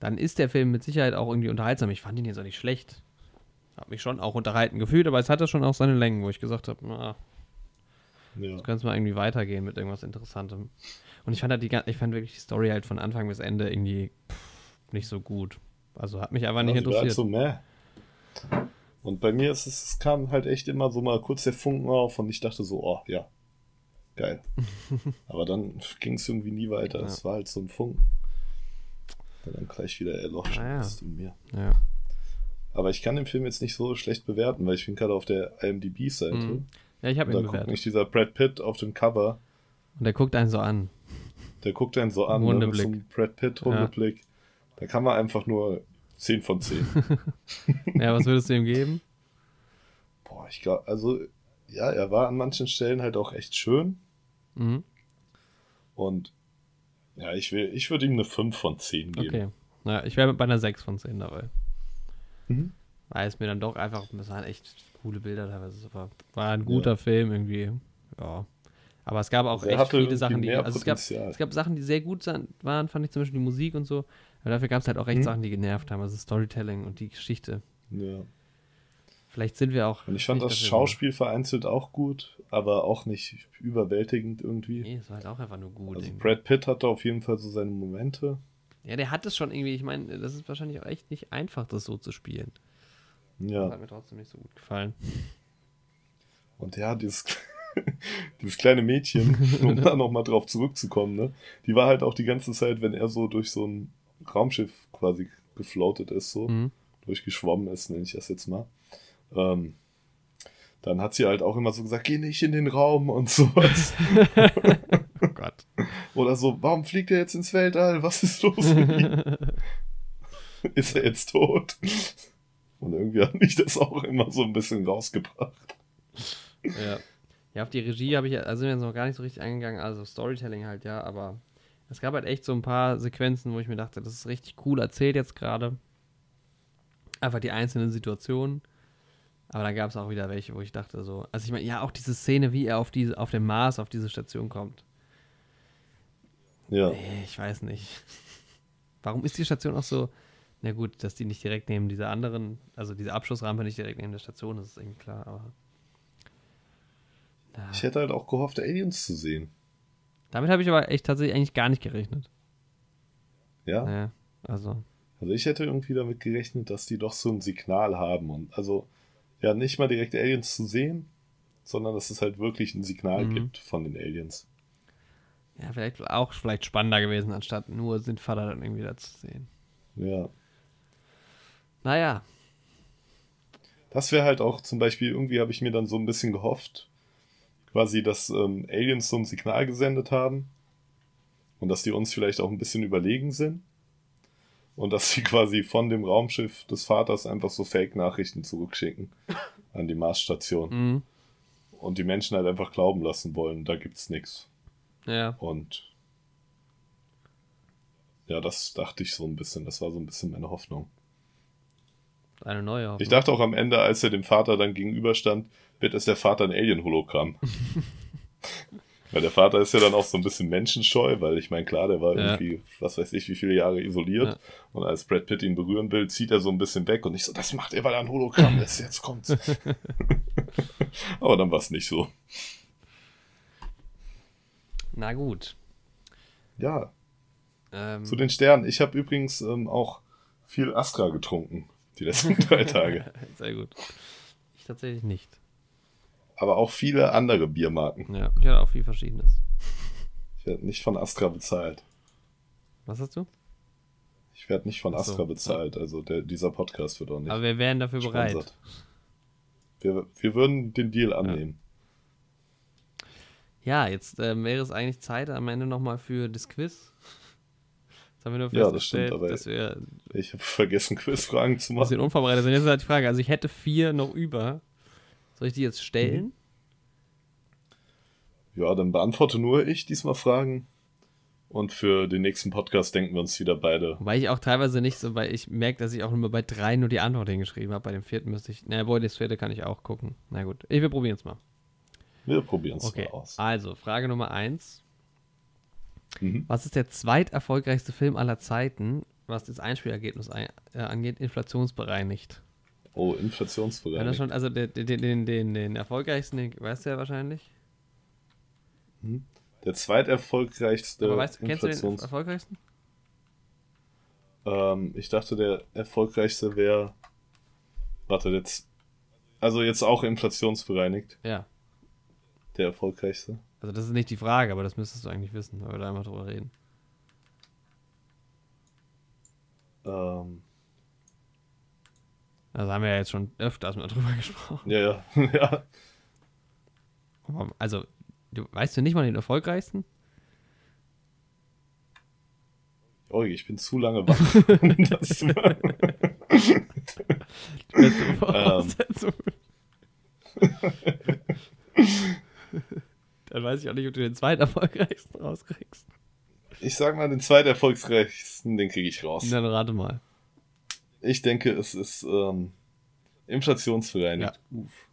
dann ist der Film mit Sicherheit auch irgendwie unterhaltsam. Ich fand ihn jetzt auch nicht schlecht. Hab mich schon auch unterhalten gefühlt, aber es hatte schon auch seine Längen, wo ich gesagt habe, na, ja. Könnte mal irgendwie weitergehen mit irgendwas Interessantem. Und ich fand halt die, ich fand wirklich die Story halt von Anfang bis Ende irgendwie pff, nicht so gut. Also hat mich einfach nicht also interessiert. So mehr. Und bei mir ist es, es kam halt echt immer so mal kurz der Funken auf und ich dachte so, oh ja, geil. Aber dann ging es irgendwie nie weiter. Es war halt so ein Funken. Der dann gleich wieder erloschen ah, ja. ist in mir. Ja. Aber ich kann den Film jetzt nicht so schlecht bewerten, weil ich bin gerade auf der IMDb-Seite. Mhm. Ja, ich habe ihn bewertet. Da guckt nicht dieser Brad Pitt auf dem Cover. Und der guckt einen so an. Der guckt einen so an, ne, mit so einem Brad Pitt Hundeblick. Ja. Da kann man einfach nur 10 von 10. ja, was würdest du ihm geben? Boah, ich glaube, also, ja, er war an manchen Stellen halt auch echt schön. Mhm. Und ja, ich, will, ich würde ihm eine 5 von 10 geben. Okay. Ja, ich wäre bei einer 6 von 10 dabei. Mhm. Weil es mir dann doch einfach, das waren echt coole Bilder teilweise. War, war ein guter ja. Film irgendwie. Ja. Aber es gab auch also echt viele Sachen, die. Also es gab, es gab Sachen, die sehr gut waren, fand ich zum Beispiel die Musik und so. Aber dafür gab es halt auch echt hm. Sachen, die genervt haben. Also Storytelling und die Geschichte. Ja. Vielleicht sind wir auch. Und ich fand das Schauspiel so. vereinzelt auch gut, aber auch nicht überwältigend irgendwie. Nee, es war halt auch einfach nur gut. Also irgendwie. Brad Pitt hatte auf jeden Fall so seine Momente. Ja, der hat es schon irgendwie. Ich meine, das ist wahrscheinlich auch echt nicht einfach, das so zu spielen. Ja. Das hat mir trotzdem nicht so gut gefallen. Und ja, dieses, dieses kleine Mädchen, um da nochmal drauf zurückzukommen, ne? Die war halt auch die ganze Zeit, wenn er so durch so ein Raumschiff quasi gefloatet ist, so, mhm. durchgeschwommen ist, nenne ich das jetzt mal ähm, dann hat sie halt auch immer so gesagt, geh nicht in den Raum und sowas. oh Gott. Oder so, warum fliegt er jetzt ins Weltall? Was ist los mit ihm? ist er jetzt tot? Und irgendwie hat mich das auch immer so ein bisschen rausgebracht. Ja. Ja, auf die Regie habe ich, also sind wir jetzt noch gar nicht so richtig eingegangen, also Storytelling halt, ja, aber es gab halt echt so ein paar Sequenzen, wo ich mir dachte, das ist richtig cool erzählt jetzt gerade. Einfach die einzelnen Situationen. Aber da gab es auch wieder welche, wo ich dachte so, also ich meine, ja, auch diese Szene, wie er auf diese, auf dem Mars, auf diese Station kommt. Ja. Nee, ich weiß nicht. Warum ist die Station auch so, na gut, dass die nicht direkt neben dieser anderen, also diese Abschussrampe nicht direkt neben der Station, das ist irgendwie klar, aber. Na. Ich hätte halt auch gehofft, Aliens zu sehen. Damit habe ich aber echt tatsächlich eigentlich gar nicht gerechnet. Ja? Naja, also. Also ich hätte irgendwie damit gerechnet, dass die doch so ein Signal haben und also ja nicht mal direkt Aliens zu sehen, sondern dass es halt wirklich ein Signal mhm. gibt von den Aliens. Ja, vielleicht auch vielleicht spannender gewesen, anstatt nur sind Vater dann irgendwie da zu sehen. Ja. Naja. Das wäre halt auch zum Beispiel, irgendwie habe ich mir dann so ein bisschen gehofft, quasi, dass ähm, Aliens so ein Signal gesendet haben und dass die uns vielleicht auch ein bisschen überlegen sind und dass sie quasi von dem Raumschiff des Vaters einfach so Fake-Nachrichten zurückschicken an die Marsstation. Mhm. Und die Menschen halt einfach glauben lassen wollen, da gibt's nichts. Ja. Und ja, das dachte ich so ein bisschen, das war so ein bisschen meine Hoffnung. Eine neue Hoffnung. Ich dachte auch am Ende, als er dem Vater dann gegenüberstand, wird es der Vater ein Alien-Hologramm. Weil der Vater ist ja dann auch so ein bisschen menschenscheu, weil ich meine, klar, der war ja. irgendwie, was weiß ich, wie viele Jahre isoliert. Ja. Und als Brad Pitt ihn berühren will, zieht er so ein bisschen weg und ich so, das macht er, weil er ein Hologramm ist, jetzt kommt's. Aber dann war es nicht so. Na gut. Ja. Ähm, Zu den Sternen. Ich habe übrigens ähm, auch viel Astra getrunken, die letzten drei Tage. Sehr gut. Ich tatsächlich nicht aber auch viele andere Biermarken. Ja, ich hatte auch viel Verschiedenes. Ich werde nicht von Astra bezahlt. Was hast du? Ich werde nicht von Astra so, bezahlt, ja. also der, dieser Podcast wird auch nicht. Aber wir wären dafür sponsert. bereit. Wir, wir würden den Deal annehmen. Ja, ja jetzt äh, wäre es eigentlich Zeit am Ende nochmal für das Quiz. Haben wir nur ja, das stimmt, aber dass wir, ich habe vergessen, Quizfragen zu machen. Bisschen unvorbereitet sind. Jetzt ist halt die Frage, also ich hätte vier noch über. Soll ich die jetzt stellen? Mhm. Ja, dann beantworte nur ich diesmal Fragen. Und für den nächsten Podcast denken wir uns wieder beide. Weil ich auch teilweise nicht so, weil ich merke, dass ich auch nur bei drei nur die Antwort hingeschrieben habe. Bei dem vierten müsste ich. Na, wohl, das vierte kann ich auch gucken. Na gut, ich, wir probieren es mal. Wir probieren es okay. mal aus. Also, Frage Nummer eins. Mhm. Was ist der zweiterfolgreichste Film aller Zeiten, was das Einspielergebnis ein, äh, angeht, inflationsbereinigt? Oh, Inflationsprogramm. schon, also den, den, den, den, erfolgreichsten, den weißt du ja wahrscheinlich. Hm. Der zweiterfolgreichste. Aber weißt, kennst du den erfolgreichsten? Ähm, ich dachte, der erfolgreichste wäre. Warte, jetzt. Also jetzt auch inflationsbereinigt. Ja. Der erfolgreichste. Also das ist nicht die Frage, aber das müsstest du eigentlich wissen, weil wir da einmal drüber reden. Ähm. Also haben wir ja jetzt schon öfters mal drüber gesprochen. Ja, ja. ja. Also, du, weißt du nicht mal den erfolgreichsten? Oh, ich bin zu lange wach. das Die beste ähm. Dann weiß ich auch nicht, ob du den zweiterfolgreichsten rauskriegst. Ich sag mal, den zweiterfolgreichsten, den kriege ich raus. Dann rate mal. Ich denke, es ist ähm, Inflationsbereinigt. Ja. Uff.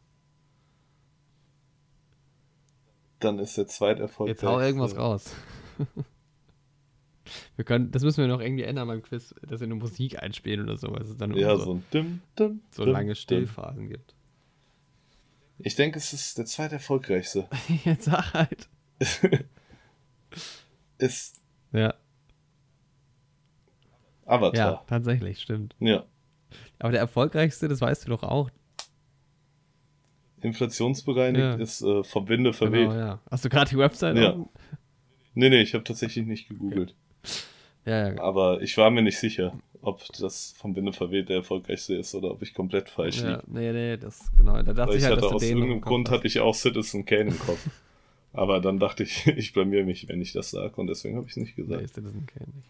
Dann ist der zweite Erfolg. Jetzt hau irgendwas raus. wir können, das müssen wir noch irgendwie ändern beim Quiz, dass wir eine Musik einspielen oder so. Es dann ja, so, so ein Dim, Dim, so lange Stillphasen gibt. Ich denke, es ist der zweite erfolgreichste. Jetzt sag halt. ist. Ja. Avatar. Ja, tatsächlich, stimmt. Ja. Aber der erfolgreichste, das weißt du doch auch. Inflationsbereinigt ja. ist äh, Verbinde verweht. Genau, ja. Hast du gerade die Website? Ja. Nee, nee, ich habe tatsächlich nicht gegoogelt. Okay. Ja, ja. Aber ich war mir nicht sicher, ob das vom Binde verweht der erfolgreichste ist oder ob ich komplett falsch ja, liege. Nee, nee, das genau. Da dachte Weil ich, halt, hatte aus irgendeinem Grund hatte ich auch Citizen Kane im Kopf. Aber dann dachte ich, ich blamier mich, wenn ich das sage und deswegen habe ich es nicht gesagt. Nee, Citizen Kane nicht.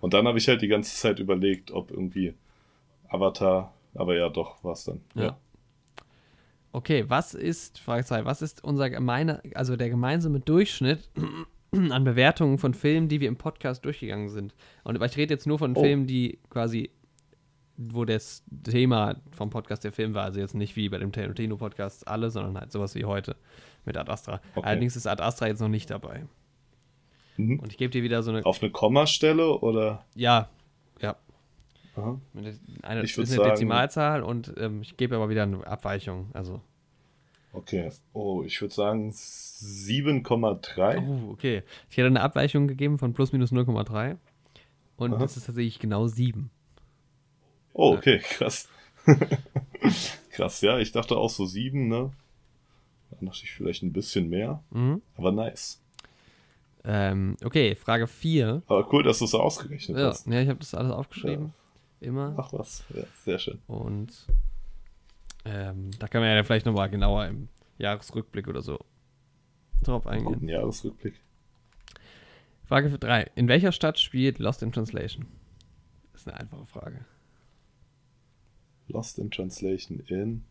Und dann habe ich halt die ganze Zeit überlegt, ob irgendwie Avatar, aber ja, doch, war es dann. Ja. ja. Okay, was ist, Fragezeichen, was ist unser gemeine, also der gemeinsame Durchschnitt an Bewertungen von Filmen, die wir im Podcast durchgegangen sind? Und ich rede jetzt nur von oh. Filmen, die quasi, wo das Thema vom Podcast der Film war, also jetzt nicht wie bei dem Tarantino-Podcast alle, sondern halt sowas wie heute mit Ad Astra. Okay. Allerdings ist Ad Astra jetzt noch nicht dabei. Mhm. Und ich gebe dir wieder so eine. Auf eine Kommastelle oder? Ja, ja. Aha. Eine, ich ist eine sagen, Dezimalzahl und ähm, ich gebe aber wieder eine Abweichung. Also. Okay. Oh, ich würde sagen 7,3. Oh, okay. Ich hätte eine Abweichung gegeben von plus minus 0,3. Und Aha. das ist tatsächlich genau 7. Oh, okay, krass. krass, ja. Ich dachte auch so 7, ne? Da dachte ich vielleicht ein bisschen mehr. Mhm. Aber nice. Ähm, okay, Frage 4. Aber cool, dass du es so ausgerechnet ja, hast. Ja, ich habe das alles aufgeschrieben. Ja. Immer. Ach was, ja, sehr schön. Und ähm, da kann man ja vielleicht nochmal genauer im Jahresrückblick oder so drauf eingehen. Guten Jahresrückblick. Frage 3. In welcher Stadt spielt Lost in Translation? Das ist eine einfache Frage. Lost in Translation in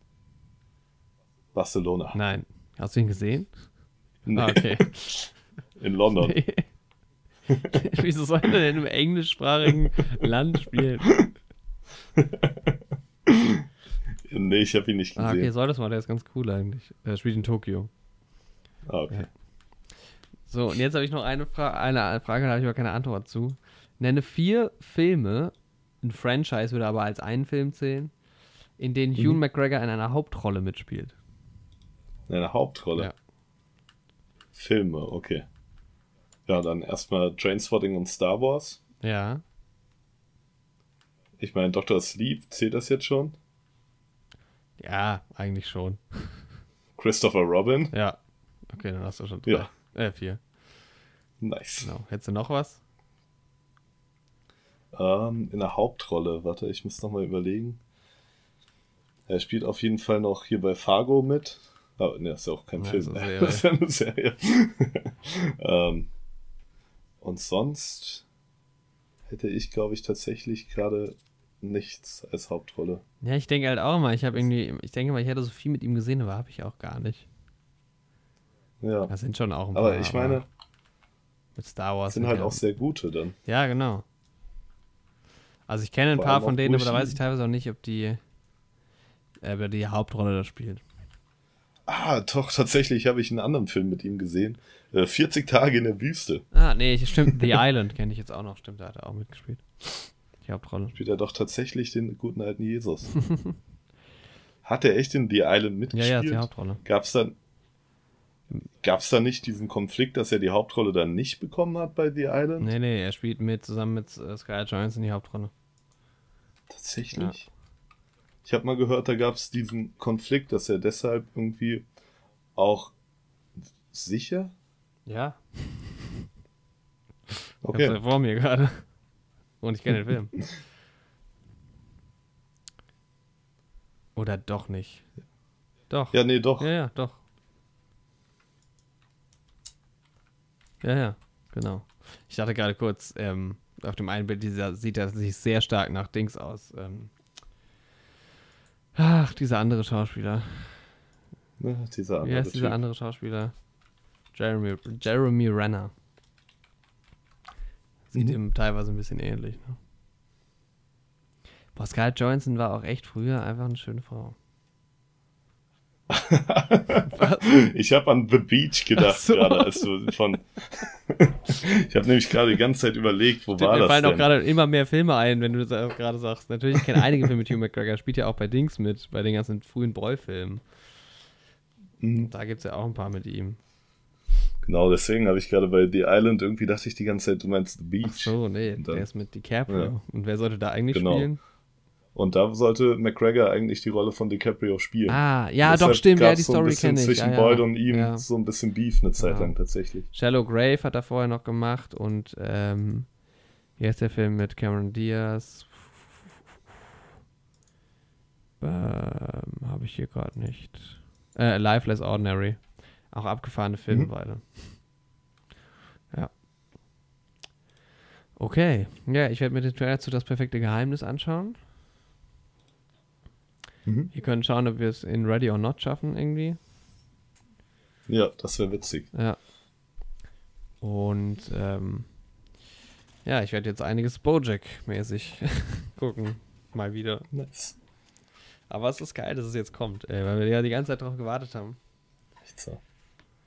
Barcelona. Nein. Hast du ihn gesehen? Nee. Ah, okay. In London. Nee. Wieso soll er denn im englischsprachigen Land spielen? nee, ich habe ihn nicht gesehen. Ah, okay, soll das mal, der ist ganz cool eigentlich. Er spielt in Tokio. Ah, okay. So, und jetzt habe ich noch eine, Fra eine Frage, da habe ich aber keine Antwort zu. Nenne vier Filme, ein Franchise würde aber als einen Film zählen, in denen mhm. Hugh McGregor in einer Hauptrolle mitspielt. In einer Hauptrolle? Ja. Filme, okay. Ja, dann erstmal Trainspotting und Star Wars. Ja. Ich meine, Dr. Sleep, zählt das jetzt schon? Ja, eigentlich schon. Christopher Robin? Ja. Okay, dann hast du schon drei. Ja. Äh, vier. Nice. Genau. Hättest du noch was? Ähm, in der Hauptrolle, warte, ich muss nochmal überlegen. Er spielt auf jeden Fall noch hier bei Fargo mit. Aber ne, ist ja auch kein ja, Film. Das ist ja eine Serie. ähm, und sonst hätte ich, glaube ich, tatsächlich gerade nichts als Hauptrolle. Ja, ich denke halt auch mal, ich habe irgendwie, ich denke mal, ich hätte so viel mit ihm gesehen, aber habe ich auch gar nicht. Ja. Das sind schon auch ein paar. Aber ich meine, mit Star Wars. sind halt auch sehr gute dann. Ja, genau. Also ich kenne ein Vor paar von denen, aber da weiß ich teilweise auch nicht, ob die, äh, die Hauptrolle da spielt. Ah, doch, tatsächlich habe ich einen anderen Film mit ihm gesehen. Äh, 40 Tage in der Wüste. Ah, nee, stimmt. The Island kenne ich jetzt auch noch. Stimmt, da hat er auch mitgespielt. Die Hauptrolle. Spielt er doch tatsächlich den guten alten Jesus. hat er echt in The Island mitgespielt? Ja, ja, die Hauptrolle. Gab es dann. Gab es da nicht diesen Konflikt, dass er die Hauptrolle dann nicht bekommen hat bei The Island? Nee, nee, er spielt mit zusammen mit äh, Sky Johansson die Hauptrolle. Tatsächlich? Ja. Ich habe mal gehört, da gab es diesen Konflikt, dass er deshalb irgendwie auch sicher. Ja. Okay. Ich hab's ja vor mir gerade. Und ich kenne den Film. Oder doch nicht. Doch. Ja, nee, doch. Ja, ja, doch. Ja, ja, genau. Ich dachte gerade kurz, ähm, auf dem einen Bild dieser, sieht er sich sehr stark nach Dings aus. Ähm, Ach, dieser andere Schauspieler. Ja, dieser andere Wie heißt dieser andere Schauspieler? Jeremy, Jeremy Renner. Sieht mhm. ihm teilweise ein bisschen ähnlich. Ne? Boah, Scarlett Johansson war auch echt früher einfach eine schöne Frau. ich habe an The Beach gedacht so. gerade, als du von. ich habe nämlich gerade die ganze Zeit überlegt, wo Stimmt, war mir das? Mir fallen denn? auch gerade immer mehr Filme ein, wenn du das gerade sagst. Natürlich, ich kenne einige Filme mit Hugh McGregor, spielt ja auch bei Dings mit, bei den ganzen frühen Boy-Filmen. Mhm. Da gibt es ja auch ein paar mit ihm. Genau, deswegen habe ich gerade bei The Island irgendwie dachte ich die ganze Zeit, du meinst The Beach. Ach so, nee, dann, der ist mit DiCaprio. Ja. Und wer sollte da eigentlich genau. spielen? Und da sollte McGregor eigentlich die Rolle von DiCaprio spielen. Ah, ja, doch, stimmt, ja, die Story so kenne ich. zwischen ja, ja. Boyd und ihm ja. so ein bisschen Beef eine Zeit lang tatsächlich. Shallow Grave hat er vorher noch gemacht und ähm, hier ist der Film mit Cameron Diaz. Ähm, Habe ich hier gerade nicht. Äh, Life Less Ordinary. Auch abgefahrene Filme mhm. beide. Ja. Okay. Ja, ich werde mir den Trailer zu Das perfekte Geheimnis anschauen. Mhm. Wir können schauen, ob wir es in Ready or Not schaffen irgendwie. Ja, das wäre witzig. Ja. Und ähm, ja, ich werde jetzt einiges Bojack-mäßig gucken. Mal wieder. Nice. Aber es ist geil, dass es jetzt kommt, ey, weil wir ja die ganze Zeit darauf gewartet haben. Echt so.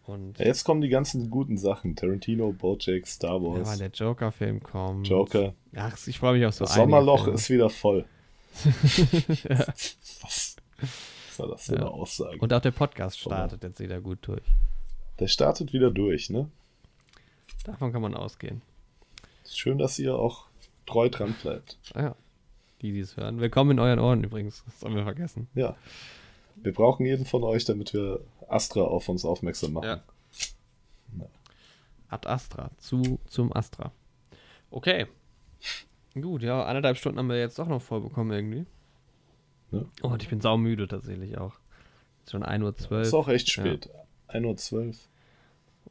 Und ja, jetzt kommen die ganzen guten Sachen. Tarantino, Bojack, Star Wars. Ja, weil der Joker-Film kommt. Joker. Ach, ich freue mich auf so Das Sommerloch ist wieder voll. ja. Was? Was war das für ja. eine Aussage? Und auch der Podcast startet jetzt wieder gut durch. Der startet wieder durch, ne? Davon kann man ausgehen. Schön, dass ihr auch treu dran bleibt. Ah ja, die, die es hören. Willkommen in euren Ohren übrigens. Das sollen wir vergessen. Ja. Wir brauchen jeden von euch, damit wir Astra auf uns aufmerksam machen. Ja. ja. Ad Astra. Zu, zum Astra. Okay. Gut, ja, anderthalb Stunden haben wir jetzt doch noch voll bekommen irgendwie. Ja. Oh, und ich bin saumüde tatsächlich auch. Ist schon 1.12 Uhr. Ist auch echt spät. Ja. 1.12 Uhr.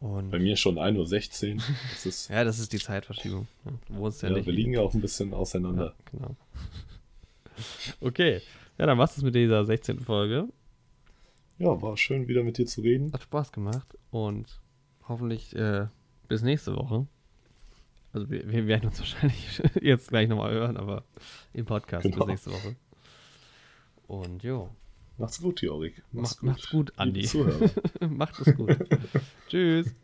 Und Bei mir schon 1.16 Uhr. Das ist ja, das ist die Zeitverschiebung. Du wohnst ja, ja nicht. Wir liegen ja auch ein bisschen auseinander. Ja, genau. okay. Ja, dann war's das mit dieser 16. Folge. Ja, war schön wieder mit dir zu reden. Hat Spaß gemacht und hoffentlich äh, bis nächste Woche. Also wir, wir, werden uns wahrscheinlich jetzt gleich nochmal hören, aber im Podcast genau. bis nächste Woche. Und jo. Macht's gut, Jorik. Macht's, Mach, gut. macht's gut, Andi. Macht es gut. Tschüss.